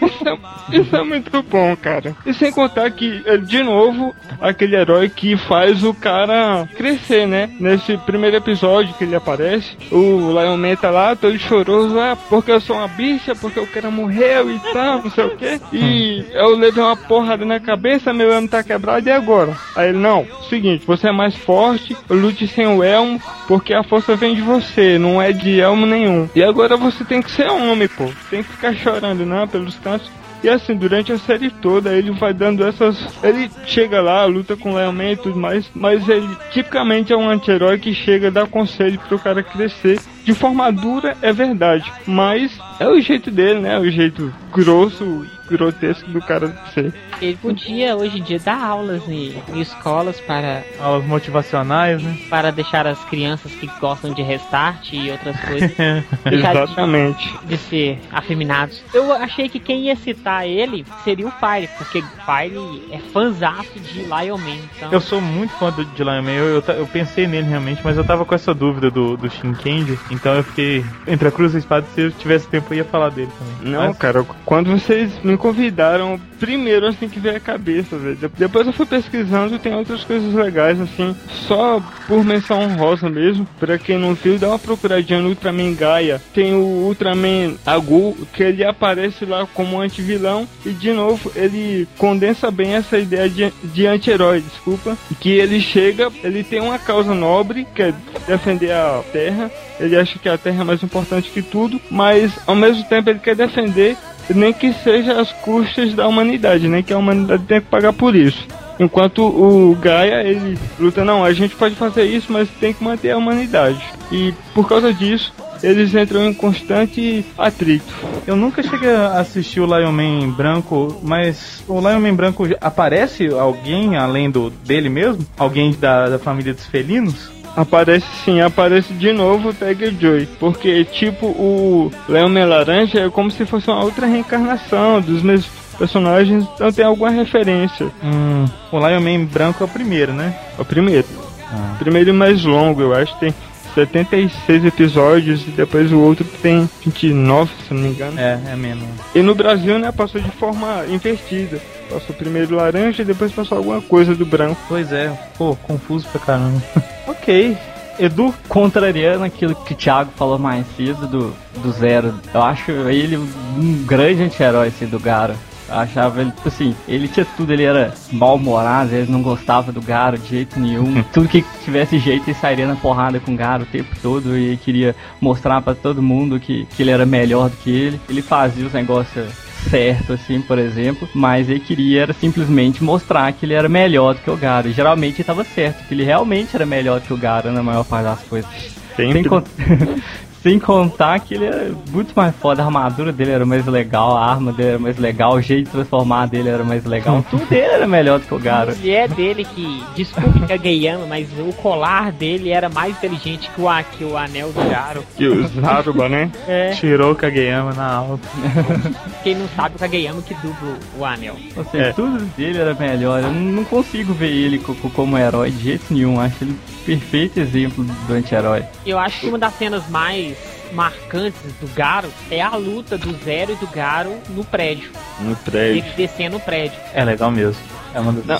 Speaker 3: Isso é, isso é muito bom, cara. E sem contar que, eh, de novo, aquele herói que faz o cara crescer, né? Nesse primeiro episódio que ele aparece, o Lion Man tá lá, todo choroso, ah, porque eu sou uma bicha, porque o cara morreu e tal, não sei o que. E eu levei uma porrada na cabeça, meu elmo tá quebrado, e agora? Aí ele, não, seguinte, você é mais forte, lute sem o elmo, porque a força vem de você, não é de elmo nenhum. E agora você tem que ser homem, pô. Tem que ficar chorando, não, pelos cantos. E assim, durante a série toda, ele vai dando essas. Ele chega lá, luta com o Lion Man e tudo mais, mas ele tipicamente é um anti-herói que chega a dar conselho pro cara crescer. De forma dura, é verdade, mas é o jeito dele, né? O jeito grosso, grotesco do cara ser.
Speaker 2: Ele podia hoje em dia dar aulas em, em escolas para,
Speaker 1: Aulas motivacionais, né?
Speaker 2: para deixar as crianças que gostam de restart e outras coisas deixar de,
Speaker 3: Exatamente.
Speaker 2: de ser afeminados. Eu achei que quem ia citar ele seria o Fire, porque Fire é fanzaço de Lion Man. Então,
Speaker 1: Eu sou muito fã do, de Lion Man, eu, eu, eu pensei nele realmente, mas eu tava com essa dúvida do, do Shinkendi, então eu fiquei entre a cruz e a espada, se eu tivesse tempo eu ia falar dele também.
Speaker 3: Não,
Speaker 1: Mas-
Speaker 3: cara, quando vocês me convidaram, primeiro assim que veio a cabeça, velho. De- Depois eu fui pesquisando, tem outras coisas legais, assim, só por menção honrosa mesmo. Pra quem não viu, dá uma procuradinha no Ultraman Gaia. Tem o Ultraman Agu, que ele aparece lá como anti-vilão, e de novo, ele condensa bem essa ideia de, de anti-herói, desculpa. Que ele chega, ele tem uma causa nobre, que é defender a Terra. Ele acha que a Terra é mais importante que tudo, mas ao mesmo tempo ele quer defender nem que seja às custas da humanidade, nem que a humanidade tenha que pagar por isso. Enquanto o Gaia, ele luta, não, a gente pode fazer isso, mas tem que manter a humanidade. E por causa disso, eles entram em constante atrito.
Speaker 1: Eu nunca cheguei a assistir o Lion Man branco, mas o Lion Man branco aparece alguém além do dele mesmo? Alguém da, da família dos felinos?
Speaker 3: Aparece sim, aparece de novo o Joy. Porque, tipo, o Leão Man Laranja é como se fosse uma outra reencarnação dos mesmos personagens, então tem alguma referência.
Speaker 1: Hum, o Lion Man branco é o primeiro, né?
Speaker 3: É o primeiro.
Speaker 1: Ah.
Speaker 3: O primeiro e mais longo, eu acho tem 76 episódios e depois o outro tem 29, se não me engano.
Speaker 1: É, é mesmo.
Speaker 3: E no Brasil, né, passou de forma invertida. Passou primeiro laranja e depois passou alguma coisa do branco.
Speaker 1: Pois é, pô, confuso pra caramba. ok. Edu?
Speaker 4: Contrariando aquilo que o Thiago falou mais cedo do, do Zero, eu acho ele um grande anti-herói esse do Gara. Eu achava ele, tipo assim, ele tinha tudo, ele era mal-humorado, ele não gostava do Garo de jeito nenhum. tudo que tivesse jeito ele sairia na porrada com o Garo o tempo todo e queria mostrar pra todo mundo que, que ele era melhor do que ele. Ele fazia os negócios certo, assim, por exemplo, mas ele queria era simplesmente mostrar que ele era melhor do que o Garo. E geralmente ele tava certo, que ele realmente era melhor que o Garo na maior parte das coisas.
Speaker 3: Sempre.
Speaker 4: Sem, con- Sem contar que ele era muito mais foda, a armadura dele era mais legal, a arma dele era mais legal, o jeito de transformar dele era mais legal, tudo dele era melhor do que o
Speaker 2: A
Speaker 4: Garo.
Speaker 2: mulher dele que, desculpe Kageyama, mas o colar dele era mais inteligente que o, que o anel do Garo.
Speaker 3: Que o Zaruba, né?
Speaker 2: É,
Speaker 1: Tirou o Kageyama na aula.
Speaker 2: quem não sabe o Kageyama que dubla o anel.
Speaker 4: Ou seja,
Speaker 1: É.
Speaker 4: tudo dele era melhor. Eu não consigo ver ele co- co- como herói de jeito nenhum. Acho ele um perfeito exemplo do anti-herói.
Speaker 2: Eu acho que uma das cenas mais marcantes do Garo é a luta do Zero e do Garo no prédio.
Speaker 3: No
Speaker 2: Ele
Speaker 3: prédio.
Speaker 2: descendo o prédio.
Speaker 1: É legal mesmo. É uma das...
Speaker 4: Não,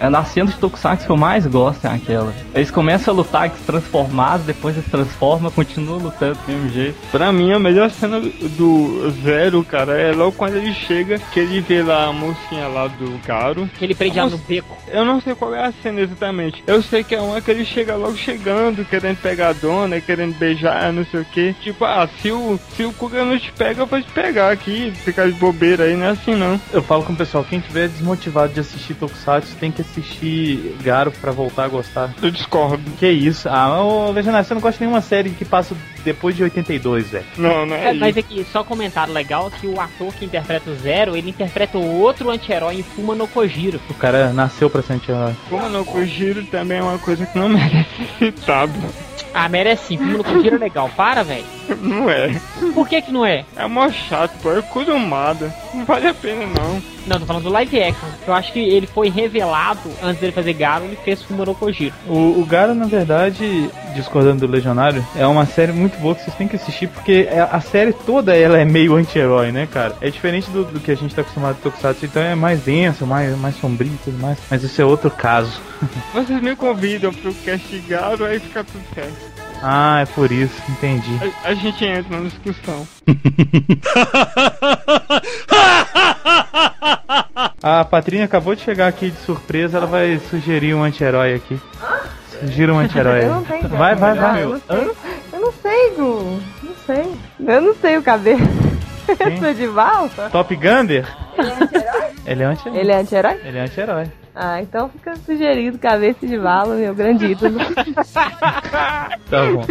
Speaker 4: é, é na cena de Tokusatsu que eu mais gosto, é aquela. Eles começam a lutar que se transformados, depois eles se transformam, continuam lutando do mesmo jeito.
Speaker 3: Pra mim, a melhor cena do Zero, cara, é logo quando ele chega, que ele vê lá a mocinha lá do Garo.
Speaker 2: Aquele prédio lá no beco.
Speaker 3: Eu não sei qual é a cena exatamente. Eu sei que é uma que ele chega logo chegando, querendo pegar a dona, querendo beijar, não sei o que. Tipo, ah, se o, se o Kuga não te pega, eu vou te pegar aqui, ficar de bobeira aí, não é assim não.
Speaker 1: Eu falo com o pessoal, quem tiver desmotivado de assistir Tokusatsu tem que assistir Garo pra voltar a gostar.
Speaker 3: Eu discordo.
Speaker 1: Que isso? Ah, ô Legionário, você não gosta de nenhuma série que passa depois de 82, velho.
Speaker 3: Não, não é,
Speaker 2: É,
Speaker 3: isso.
Speaker 2: mas aqui, só um comentário legal que o ator que interpreta o Zero, ele interpreta o outro anti-herói em Fuma no Kojiro.
Speaker 1: O cara nasceu pra ser anti-herói.
Speaker 3: Como no Kojiro também é uma coisa que não merece ser citada.
Speaker 2: Ah, merece sim, Fuma no Kojiro é legal. Para, velho.
Speaker 3: Não é.
Speaker 2: Por que que não é?
Speaker 3: É mó chato, pô. É curumada. Não vale a pena, não.
Speaker 2: Não, tô falando do live action. Eu acho que ele foi revelado, antes dele fazer Garo, ele fez Fuma no Kojiro.
Speaker 1: O, o Garo, na verdade, discordando do Legionário, é uma série muito boa que vocês têm que assistir, porque é- a série toda ela é meio anti-herói, né, cara? É diferente do, do que a gente tá acostumado a Tokusatsu, então é mais denso, mais, mais sombrio e tudo mais. Mas isso é outro caso.
Speaker 3: Vocês me convidam pro castigar, aí fica tudo certo.
Speaker 1: Ah, é por isso, entendi.
Speaker 3: A, a gente entra na discussão.
Speaker 1: A Patrinha acabou de chegar aqui de surpresa, ela vai sugerir um anti-herói aqui. Sugira um anti-herói.
Speaker 5: Tenho
Speaker 1: Vai, vai, vai.
Speaker 5: Eu não sei, eu não sei, Gu. Não sei. Eu não sei o cabelo. Eu sou de volta.
Speaker 1: Top Gander? Ele é anti-herói.
Speaker 5: Ele é anti-herói?
Speaker 1: Ele é anti-herói.
Speaker 5: Ah, então fica sugerido cabeça de bala, meu grande ídolo.
Speaker 1: Tá bom.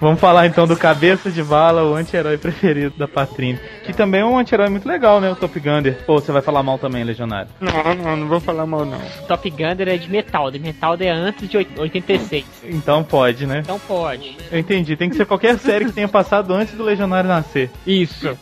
Speaker 1: Vamos falar então do Cabeça de Bala, o anti-herói preferido da Patrícia. Que também é um anti-herói muito legal, né? O Top Gander. Pô, você vai falar mal também, Legionário.
Speaker 3: Não, não, não vou falar mal, não.
Speaker 2: Top Gunner é de metal, de metal é antes de oit- 86.
Speaker 1: Então pode, né?
Speaker 2: Então pode.
Speaker 1: Eu entendi. Tem que ser qualquer série que tenha passado antes do Legionário nascer.
Speaker 2: Isso.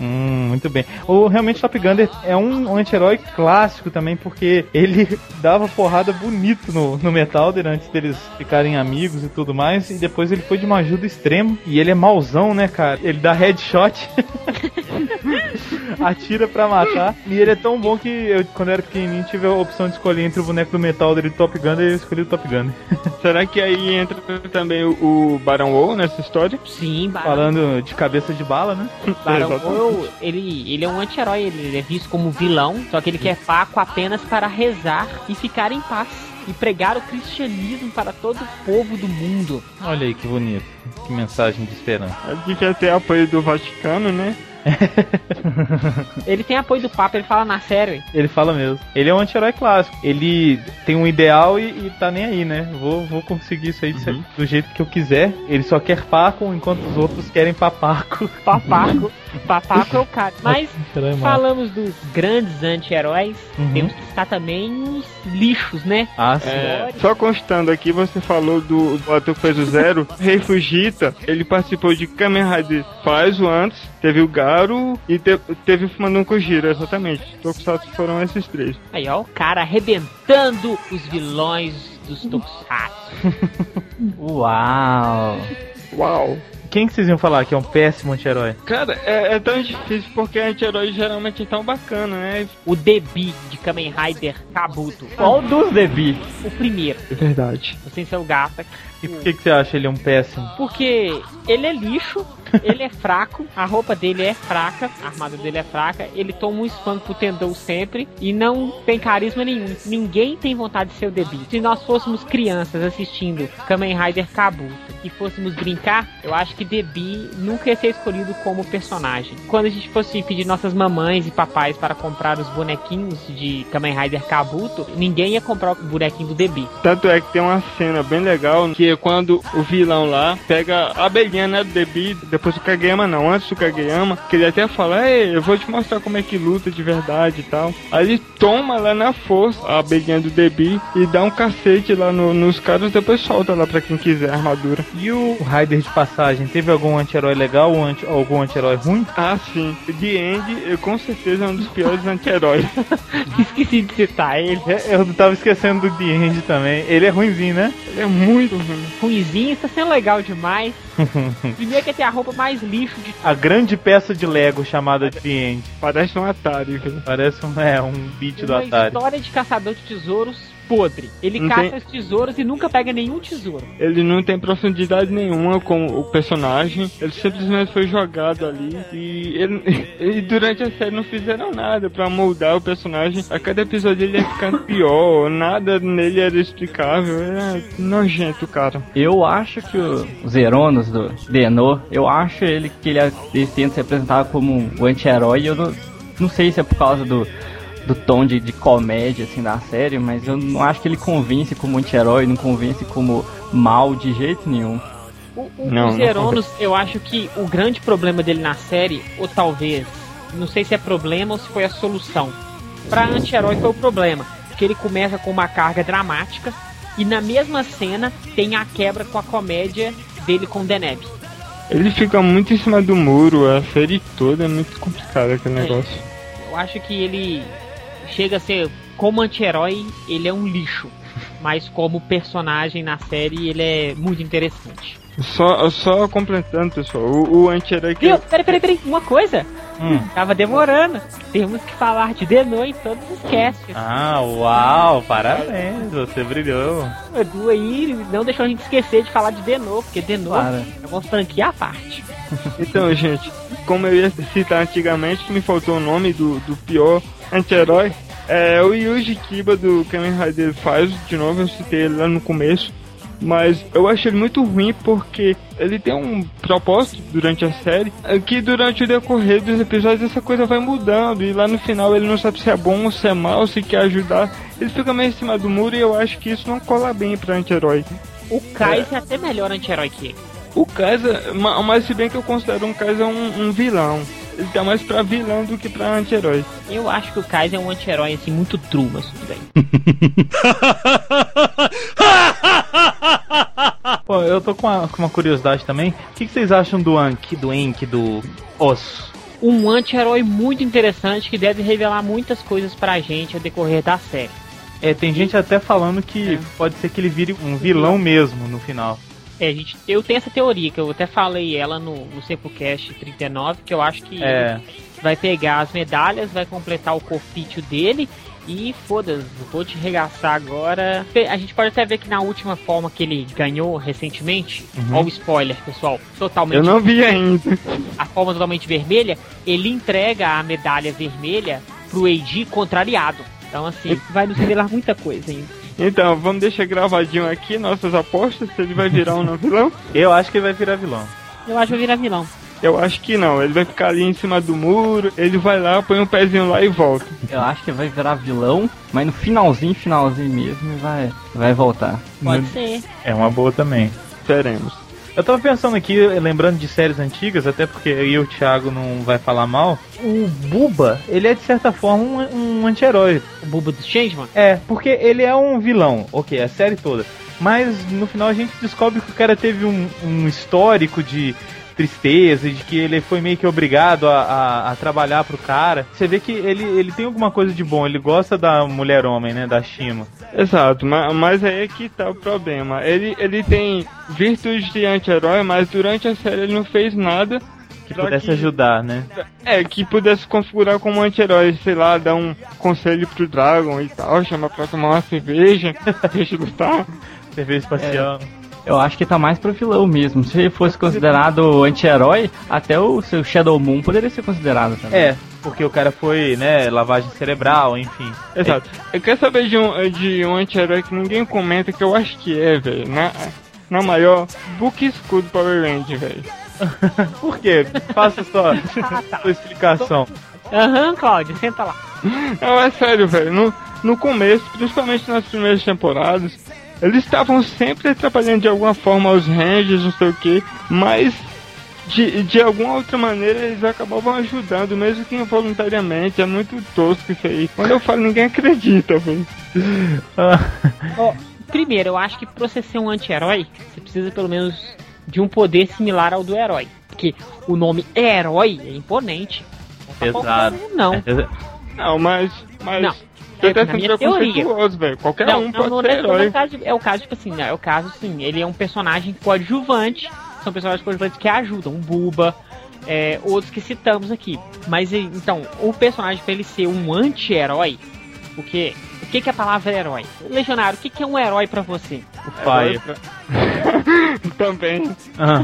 Speaker 1: Hum, muito bem. O realmente Top Gunner é um, um anti-herói clássico também, porque ele dava porrada bonito no, no Metalder antes deles ficarem amigos e tudo mais. E depois ele foi de uma ajuda extrema. E ele é mauzão, né, cara? Ele dá headshot. Atira pra matar. E ele é tão bom que eu, quando eu era pequenininho, tive a opção de escolher entre o boneco do Metalder e o Top Gunner. E eu escolhi o Top Gunner.
Speaker 3: Será que aí entra também o, o Barão Wall nessa história?
Speaker 2: Sim, Barão.
Speaker 1: Falando de cabeça de bala, né?
Speaker 3: Exatamente.
Speaker 2: Oil, ele, ele é um anti-herói, ele, ele é visto como vilão, só que ele quer Paco apenas para rezar e ficar em paz. E pregar o cristianismo para todo o povo do mundo.
Speaker 1: Olha aí que bonito. Que mensagem de esperança.
Speaker 3: Devia ter apoio do Vaticano, né?
Speaker 2: Ele tem apoio do Papa, ele fala na série.
Speaker 1: Ele fala mesmo. Ele é um anti-herói clássico. Ele tem um ideal e, e tá nem aí, né? Vou, vou conseguir isso aí de ser- do jeito que eu quiser. Ele só quer Paco, enquanto os outros querem papaco.
Speaker 2: Papaco. Papaco é o cara. Mas
Speaker 1: massa.
Speaker 2: falamos dos grandes anti-heróis,
Speaker 1: Uhum.
Speaker 2: temos que citar também os lixos, né?
Speaker 1: Ah, sim.
Speaker 3: É, só constando aqui, você falou do, do ator que fez o Zero, Rei Fujita, ele participou de Kamen Rider Faz o antes, teve o E te- teve o Fumanun Kojiro, exatamente. Tokusatsu foram esses três.
Speaker 2: Aí, ó, o cara arrebentando os vilões dos Tokusatsu.
Speaker 4: Uau!
Speaker 3: Uau!
Speaker 1: Quem que vocês iam falar que é um péssimo anti-herói?
Speaker 3: Cara, é, é tão difícil porque anti-herói geralmente é tão bacana, né?
Speaker 2: o Debi de Kamen Rider Kabuto.
Speaker 4: Qual dos Debi?
Speaker 2: O primeiro,
Speaker 3: É verdade.
Speaker 2: o Sensei Gata.
Speaker 1: E por que, que você acha ele um péssimo?
Speaker 2: Porque ele é lixo, ele é fraco, a roupa dele é fraca, a armada dele é fraca, ele toma um spam pro Tendou sempre e não tem carisma nenhum. Ninguém tem vontade de ser o Debi. Se nós fôssemos crianças assistindo Kamen Rider Kabuto e fôssemos brincar, eu acho que Debi nunca ia ser escolhido como personagem. Quando a gente fosse pedir nossas mamães e papais para comprar os bonequinhos de Kamen Rider Kabuto, ninguém ia comprar o bonequinho do Debi.
Speaker 3: Tanto é que tem uma cena bem legal que que é quando o vilão lá pega a abelhinha, né, do Debi, depois do Kageyama não, antes do Kageyama, que ele até fala, ei, eu vou te mostrar como é que luta de verdade e tal. Aí ele toma lá na força a abelhinha do Debi e dá um cacete lá no- nos caras, depois solta lá pra quem quiser a armadura.
Speaker 1: E o Raider de passagem, teve algum anti-herói legal ou anti- algum anti-herói ruim?
Speaker 3: Ah, sim. The End, eu, com certeza, é um dos piores anti-heróis.
Speaker 2: Esqueci de citar ele.
Speaker 1: É, Eu tava esquecendo do The End também. Ele é ruimzinho, né?
Speaker 3: Ele é muito ruim.
Speaker 2: Ruizinho, está sendo legal demais. Primeiro que tem a roupa mais lixo de
Speaker 1: A grande peça de Lego chamada The End.
Speaker 3: Parece um Atari, velho.
Speaker 1: Parece um, é, um beat do
Speaker 2: uma
Speaker 1: Atari.
Speaker 2: história de caçador de tesouros podre. Ele
Speaker 3: Não
Speaker 2: caça
Speaker 3: tem-
Speaker 2: os tesouros e nunca pega nenhum tesouro.
Speaker 3: Ele não tem profundidade nenhuma com o personagem. Ele simplesmente foi jogado ali. E, ele, e durante a série não fizeram nada pra moldar o personagem. A cada episódio ele ia ficando pior. Nada nele era explicável. Era nojento, cara.
Speaker 4: Eu acho que o- os Heronos do Denor, eu acho ele que ele, ele tenta se apresentar como o anti-herói. e Eu não, não sei se é por causa do, do tom de, de comédia assim da série, mas eu não acho que ele convence como anti-herói, não convence como mal de jeito nenhum.
Speaker 2: O, o,
Speaker 3: Não,
Speaker 2: os Heronos, eu acho que o grande problema dele na série, ou talvez, não sei se é problema ou se foi a solução. Pra anti-herói foi o problema, que ele começa com uma carga dramática e na mesma cena tem a quebra com a comédia dele com o Deneb.
Speaker 3: Ele fica muito em cima do muro. A série toda é muito complicada aquele
Speaker 2: É.
Speaker 3: negócio.
Speaker 2: Eu acho que ele chega a ser, como anti-herói, ele é um lixo. Mas como personagem na série, ele é muito interessante.
Speaker 3: Só, só completando, pessoal. O, o anti-herói que.
Speaker 2: Viu? Peraí, peraí, peraí. Uma coisa.
Speaker 1: Hum.
Speaker 2: Tava demorando. Temos que falar de Denô em todos os casts.
Speaker 1: Ah, uau, parabéns, você brilhou.
Speaker 2: Edu aí não deixou a gente esquecer de falar de Denô, porque Denô
Speaker 4: Claro.
Speaker 2: é uma franquia à parte.
Speaker 3: Então, gente, como eu ia citar antigamente, que me faltou o nome do, do pior anti-herói, é o Yuji Kiba do Kamen Rider faz, de novo, eu citei ele lá no começo, mas eu acho ele muito ruim porque ele tem um propósito durante a série, é que durante o decorrer dos episódios essa coisa vai mudando, e lá no final ele não sabe se é bom ou se é mal, se quer ajudar, ele fica meio em cima do muro e eu acho que isso não cola bem pra anti-herói.
Speaker 2: O Kais é até melhor anti-herói que ele.
Speaker 3: O Kaiser, ma- mas se bem que eu considero um Kaiser um, um vilão. Ele tá mais pra vilão do que pra anti-herói.
Speaker 2: Eu acho que o Kais é um anti-herói assim muito true, mas tudo bem.
Speaker 1: Pô, eu tô com uma, com uma curiosidade também. O que, que vocês acham do Anki, do Enki, do Osso?
Speaker 2: Um anti-herói muito interessante que deve revelar muitas coisas pra gente ao decorrer da série.
Speaker 1: É, tem gente até falando que pode ser que ele vire um vilão mesmo no final.
Speaker 2: É, gente, eu tenho essa teoria, que eu até falei ela no, no Sempocast 39, que eu acho que
Speaker 1: É.
Speaker 2: vai pegar as medalhas, vai completar o corpício dele e foda-se, vou te regaçar agora. A gente pode até ver que na última forma que ele ganhou recentemente, ó o spoiler, pessoal, totalmente
Speaker 3: Eu não vi ainda.
Speaker 2: a forma totalmente vermelha, ele entrega a medalha vermelha pro Eiji contrariado. Então assim, vai nos revelar muita coisa ainda.
Speaker 3: Então, vamos deixar gravadinho aqui nossas apostas, se ele vai virar ou não vilão.
Speaker 1: Eu acho que ele vai virar vilão.
Speaker 2: Eu acho que vai virar vilão.
Speaker 3: Eu acho que não, ele vai ficar ali em cima do muro, ele vai lá, põe um pezinho lá e volta.
Speaker 4: Eu acho que vai virar vilão, mas no finalzinho, finalzinho mesmo, vai, vai voltar.
Speaker 2: Pode ser.
Speaker 1: É uma boa também.
Speaker 3: Teremos.
Speaker 1: Eu tava pensando aqui, lembrando de séries antigas, até porque eu e o Thiago não vai falar mal. O Buba, ele é de certa forma um, um anti-herói.
Speaker 2: O Buba do Changeman.
Speaker 1: É, porque ele é um vilão, ok, a série toda. Mas no final a gente descobre que o cara teve um, um histórico de tristeza, de que ele foi meio que obrigado a, a, a trabalhar pro cara. Você vê que ele, ele tem alguma coisa de bom, ele gosta da mulher-homem, né, da Shima.
Speaker 3: Exato, mas, mas aí é que tá o problema. Ele, ele tem virtude de anti-herói, mas durante a série ele não fez nada
Speaker 1: Que pudesse ajudar, né?
Speaker 3: É, que pudesse configurar como anti-herói, sei lá, dar um conselho pro Dragon e tal, chamar pra tomar uma cerveja, deixa eu lutar.
Speaker 1: Cerveja espacial.
Speaker 4: Eu acho que tá mais pro vilão mesmo. Se ele fosse considerado anti-herói, até o seu Shadow Moon poderia ser considerado também.
Speaker 1: É, porque o cara foi, né, lavagem cerebral, enfim.
Speaker 3: Exato. Eu quero saber de um, de um anti-herói que ninguém comenta, que eu acho que é, velho. Na, na maior, Book Escudo Power Ranger, velho.
Speaker 1: Por quê? Faça sua, sua explicação.
Speaker 2: Aham, Cláudio, senta lá.
Speaker 3: Não, é sério, velho. No, no começo, principalmente nas primeiras temporadas, eles estavam sempre atrapalhando de alguma forma os Rangers, não sei o que, mas de, de alguma outra maneira eles acabavam ajudando, mesmo que involuntariamente. É muito tosco isso aí. Quando eu falo, ninguém acredita, velho.
Speaker 2: Ó, primeiro, eu acho que pra você ser um anti-herói, você precisa pelo menos de um poder similar ao do herói. Porque o nome herói é imponente. Não tá
Speaker 1: Exato.
Speaker 2: qualquer Não.
Speaker 3: Não, mas. mas
Speaker 2: Não. É, na minha teoria.
Speaker 3: Qualquer
Speaker 2: Não,
Speaker 3: um
Speaker 2: não,
Speaker 3: pode
Speaker 2: não,
Speaker 3: ser
Speaker 2: é, não é o caso, é o caso, tipo assim, né, é o caso, sim, ele é um personagem coadjuvante, são personagens coadjuvantes que ajudam, um Buba, é, outros que citamos aqui. Mas então, o personagem pra ele ser um anti-herói, porque o que, que é a palavra herói? Legionário, o que, que é um herói pra você?
Speaker 1: O Fire.
Speaker 3: Também.
Speaker 1: Ah,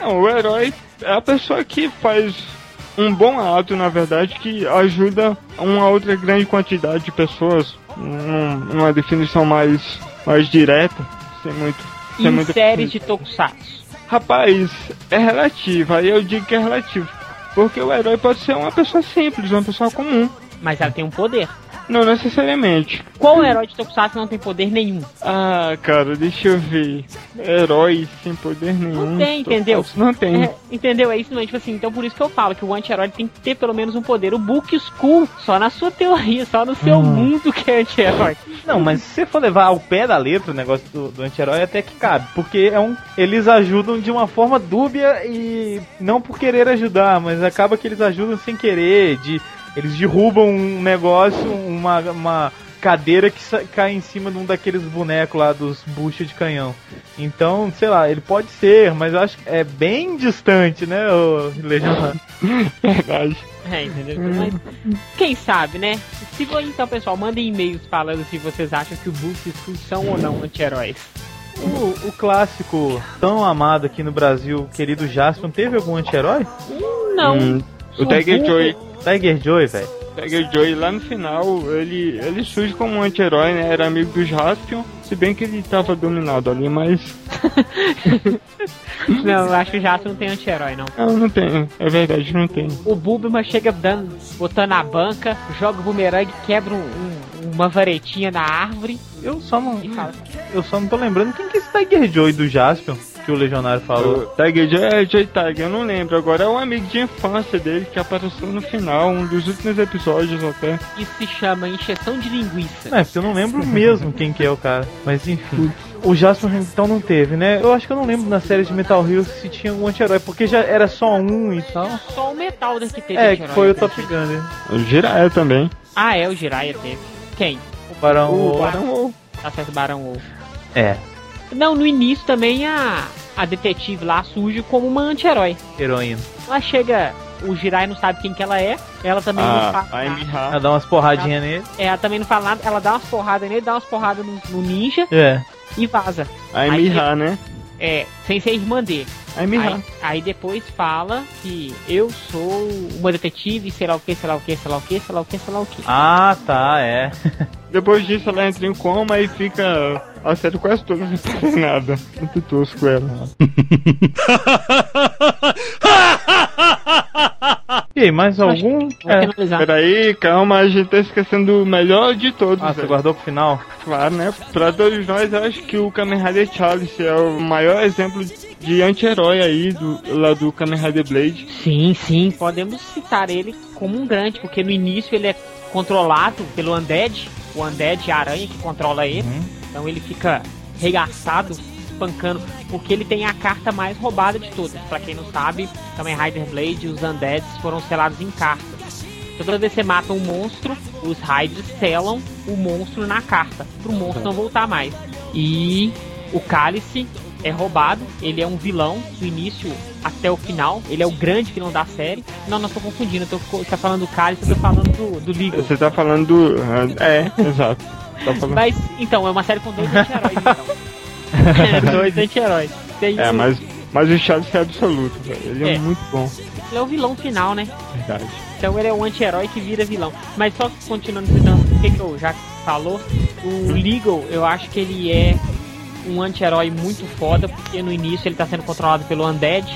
Speaker 3: Não, o herói é a pessoa que faz um bom ato, na verdade, que ajuda uma outra grande quantidade de pessoas. Num- Numa definição mais, mais direta, sem muito. Sem
Speaker 2: Em
Speaker 3: muita-
Speaker 2: séries de tokusatsu.
Speaker 3: Rapaz, é relativo, aí eu digo que é relativo. Porque o herói pode ser uma pessoa simples, uma pessoa comum.
Speaker 2: Mas ela tem um poder.
Speaker 3: Não necessariamente.
Speaker 2: Qual herói de tokusatsu não tem poder nenhum?
Speaker 3: Ah, cara, deixa eu ver. Herói sem poder nenhum.
Speaker 2: Não tem, entendeu?
Speaker 3: Não tem.
Speaker 2: É, entendeu? É isso, não. Tipo assim, então por isso que eu falo que o anti-herói tem que ter pelo menos um poder. O Book School, só na sua teoria, só no seu mundo que é anti-herói.
Speaker 1: Não, mas se você for levar ao pé da letra o negócio do, do anti-herói, até que cabe. Porque é um, eles ajudam de uma forma dúbia e não por querer ajudar, mas acaba que eles ajudam sem querer. De, eles derrubam um negócio, uma, uma cadeira que cai em cima de um daqueles bonecos lá dos buchas de canhão. Então, sei lá, ele pode ser, mas eu acho que é bem distante, né, o Legionário?
Speaker 3: Verdade.
Speaker 2: É, entendeu? Mas, quem sabe, né? Se for então, pessoal, mandem e-mails falando se vocês acham que o Book School são ou não anti-heróis.
Speaker 1: O, o clássico tão amado aqui no Brasil, querido Jasper, teve algum anti-herói?
Speaker 2: Não.
Speaker 3: Hum, o Tiger Joy.
Speaker 1: Tiger Joy, velho.
Speaker 3: Tiger Joy lá no final, ele, ele surge como um anti-herói, né? Era amigo do Jaspion, se bem que ele tava dominado ali, mas.
Speaker 2: Não, eu acho que o Jasper não tem anti-herói, não.
Speaker 3: Não, não tem. É verdade, não tem.
Speaker 2: O Bulbima chega dando, botando na banca, joga o bumerangue, quebra um- um- uma varetinha na árvore
Speaker 1: Eu só não.
Speaker 2: fala.
Speaker 1: Eu só não tô lembrando quem que é esse Tiger Joy do Jaspion que o Legionário falou.
Speaker 3: Tiger Joy é Joy Tiger, eu não lembro. Agora é um amigo de infância dele que apareceu no final, um dos últimos episódios até.
Speaker 2: Isso se chama encheção de linguiça.
Speaker 1: É, porque eu não lembro mesmo quem que é o cara. Mas enfim. O Jasper então não teve, né? Eu acho que eu não lembro na série de Metal Hero se tinha algum anti-herói, porque já era só um e tal.
Speaker 2: Só o Metal que teve
Speaker 1: É, que foi o
Speaker 2: eu
Speaker 1: Top. Gun, né?
Speaker 3: O Jiraiya também.
Speaker 2: Ah, é, o Jiraiya teve. Quem?
Speaker 1: O Barão.
Speaker 3: O
Speaker 1: o-
Speaker 3: Barão Wolf.
Speaker 2: Tá certo, Barão Wolf.
Speaker 1: É,
Speaker 2: Não, no início também a, a detetive lá surge como uma anti-herói.
Speaker 1: heroína.
Speaker 2: Ela chega, o Jiraiya não sabe quem que ela é, ela também não
Speaker 3: Ah,
Speaker 2: fala
Speaker 3: a
Speaker 2: nada.
Speaker 1: Ela dá umas porradinhas nele.
Speaker 2: É, Ela também não fala nada, ela dá umas porradas nele, dá umas porradas no, no ninja
Speaker 1: É.
Speaker 2: e vaza.
Speaker 3: A Emiha, né?
Speaker 2: É, sem ser irmã dele.
Speaker 3: A Emiha.
Speaker 2: Aí, aí depois fala que eu sou uma detetive, sei lá o que, sei lá o que, sei lá o que, sei lá o que, sei lá o que.
Speaker 1: Ah, tá, é.
Speaker 3: Depois disso ela entra em coma e fica a série quase toda sem fazer nada. Muito tosco ela.
Speaker 1: E aí, mais algum? É.
Speaker 3: Peraí, calma, a gente tá esquecendo o melhor de todos.
Speaker 1: Ah, você
Speaker 3: velho.
Speaker 1: guardou pro final?
Speaker 3: Claro, né? Pra todos nós, eu acho que o Kamen Rider Chalice é o maior exemplo de anti-herói aí do, lá do Kamen Rider Blade.
Speaker 2: Sim, sim, podemos citar ele como um grande, porque no início ele é controlado pelo Undead, o Undead é aranha que controla ele, então ele fica regaçado, espancando, porque ele tem a carta mais roubada de todas. Pra quem não sabe, Kamen Rider Blade e os Undeads foram selados em cartas. Toda vez que você mata um monstro, os Raiders selam o monstro na carta, pro monstro não voltar mais. E o Cálice é roubado, ele é um vilão do início até o final, ele é o grande vilão da série. Não, não tô confundindo, eu tô tá falando do Cálice, eu tô falando do, do Legal.
Speaker 3: Você tá falando do. É, exato. Tá falando.
Speaker 2: Mas, então, é uma série com dois anti-heróis, então. É, dois anti-heróis. Tem
Speaker 3: É, mas, mas o Chalice é absoluto, velho. Ele é,
Speaker 2: É.
Speaker 3: muito bom,
Speaker 2: Ele é o vilão final, né?
Speaker 3: verdade.
Speaker 2: Então ele é um anti-herói que vira vilão. Mas só continuando citando o que, que eu já falou, o Legal, eu acho que ele é um anti-herói muito foda, porque no início ele tá sendo controlado pelo Undead,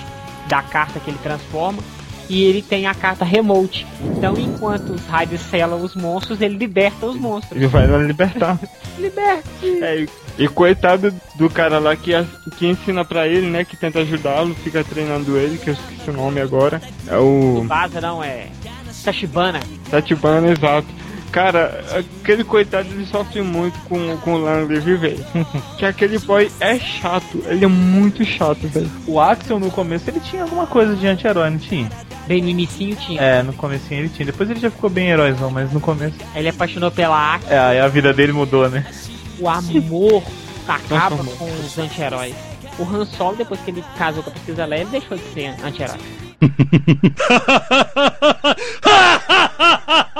Speaker 2: da carta que ele transforma. e ele tem a carta remote. Então, enquanto os Raiders selam os monstros, ele liberta os monstros.
Speaker 3: Ele vai lá libertar.
Speaker 2: Liberte!
Speaker 3: É, e, coitado do cara lá que, que ensina pra ele, né? Que tenta ajudá-lo, fica treinando ele, que eu esqueci o nome agora. É o
Speaker 2: Vaza não, é. Tachibana.
Speaker 3: Tatibana, exato. Cara, aquele coitado ele sofre muito com, com o Langley, viu, velho? que aquele boy é chato, ele é muito chato, velho.
Speaker 1: O Axel no começo ele tinha alguma coisa de anti-herói, não tinha?
Speaker 2: Bem no inicinho tinha.
Speaker 1: É, no comecinho ele tinha. Depois ele já ficou bem heróizão, mas no começo.
Speaker 2: Ele apaixonou pela Axe.
Speaker 1: É, aí a vida dele mudou, né?
Speaker 2: O amor acaba
Speaker 3: Nossa,
Speaker 2: com os anti-heróis. O Han Solo, depois que ele casou com a Princesa Leia, ele deixou de ser anti-herói.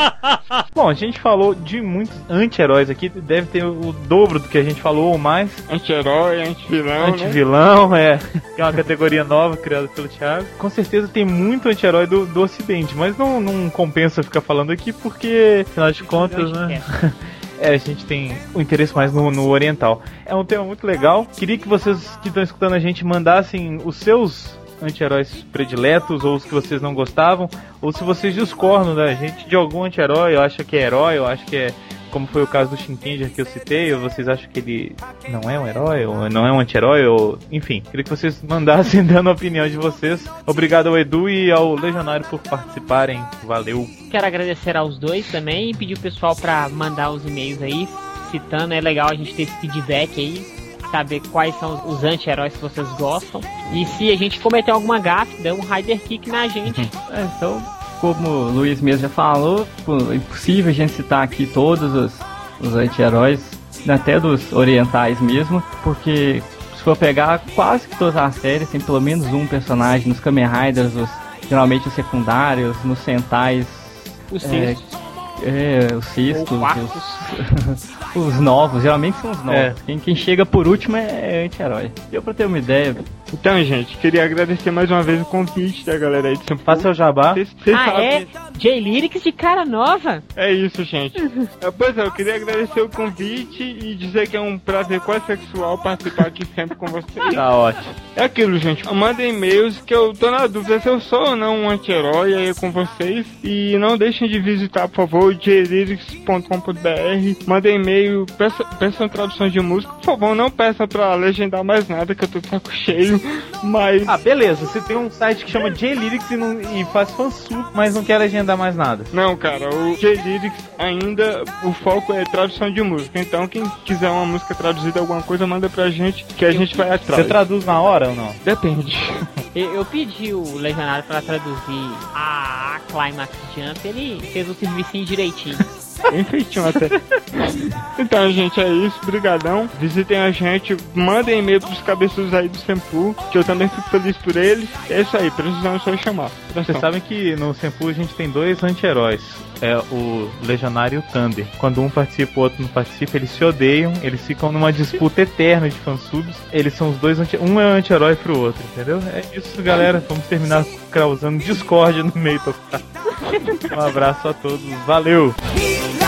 Speaker 1: Bom, a gente falou de muitos anti-heróis aqui, deve ter o dobro do que a gente falou ou mais.
Speaker 3: Anti-herói, anti-vilão, né?
Speaker 1: Anti-vilão, é. Que é uma categoria nova criada pelo Thiago. Com certeza tem muito anti-herói do, do Ocidente, mas não, não compensa ficar falando aqui porque, afinal de contas, né? É, a gente tem o interesse mais no, no oriental. É um tema muito legal. Queria que vocês que estão escutando a gente mandassem os seus anti-heróis prediletos, ou os que vocês não gostavam, ou se vocês discordam da gente de algum anti-herói, eu acho que é herói, eu acho que é como foi o caso do Shinkenger que eu citei, ou vocês acham que ele não é um herói, ou não é um anti-herói, ou enfim, queria que vocês mandassem dando a opinião de vocês. Obrigado ao Edu e ao Legionário por participarem. Valeu.
Speaker 2: Quero agradecer aos dois também e pedir o pessoal pra mandar os e-mails aí, citando. É legal a gente ter esse feedback aí, saber quais são os anti-heróis que vocês gostam. E se a gente cometer alguma gafe, dê um Rider Kick na gente.
Speaker 4: É, então, como o Luiz mesmo já falou, é impossível a gente citar aqui todos os, os anti-heróis, até dos orientais mesmo, porque se for pegar quase que todas as séries, tem pelo menos um personagem nos Kamen Riders, os, geralmente os secundários, nos Sentais,
Speaker 2: Os
Speaker 4: É, é, os cistos, os, os novos, geralmente são os novos.
Speaker 1: É.
Speaker 4: Quem, quem chega por último é, é anti-herói. Deu pra ter uma ideia,
Speaker 3: Então, gente, queria agradecer mais uma vez o convite da galera aí de São Paulo.
Speaker 1: Faça o jabá.
Speaker 2: Ah,
Speaker 3: sabem-
Speaker 2: é? J-Lyrics de cara nova?
Speaker 3: É isso, gente. É, Pois é, eu queria agradecer o convite e dizer que é um prazer quase sexual participar aqui sempre com vocês.
Speaker 1: Tá ótimo.
Speaker 3: É aquilo, gente. Mandem e-mails que eu tô na dúvida se eu sou ou não um anti-herói aí com vocês. E não deixem de visitar, por favor, jlyrics.com.br. Mandem e-mail, peçam, peçam tradução de música. Por favor, não peçam pra legendar mais nada, que eu tô de saco cheio. Mas.
Speaker 1: Ah, beleza. Você tem um site que chama J-Lyrics e, não- e faz fansub, mas não quer legendar mais nada.
Speaker 3: Não, cara, o J-Lyrics ainda, o foco é tradução de música. Então, quem quiser uma música traduzida, alguma coisa, manda pra gente, que a gente vai
Speaker 1: Você
Speaker 3: atrás.
Speaker 1: traduz na hora ou não?
Speaker 3: Depende.
Speaker 2: Eu, eu pedi o Legionário pra traduzir a, a Climax Jump, ele fez o serviço direitinho.
Speaker 3: Bem feitinho até. então, gente, é isso. Brigadão. Visitem a gente. Mandem e-mail pros cabeçudos aí do Sempu, que eu também fico feliz por eles. É isso aí. Precisamos só chamar.
Speaker 1: Vocês sabem que no Senpu a gente tem dois anti-heróis. É o Legionário Thunder. Quando um participa, o outro não participa, eles se odeiam, eles ficam numa disputa eterna de fansubs. Eles são os dois anti Um é anti-herói pro outro, entendeu? É isso, galera. Vamos terminar causando discórdia no meio Um abraço a todos. Valeu!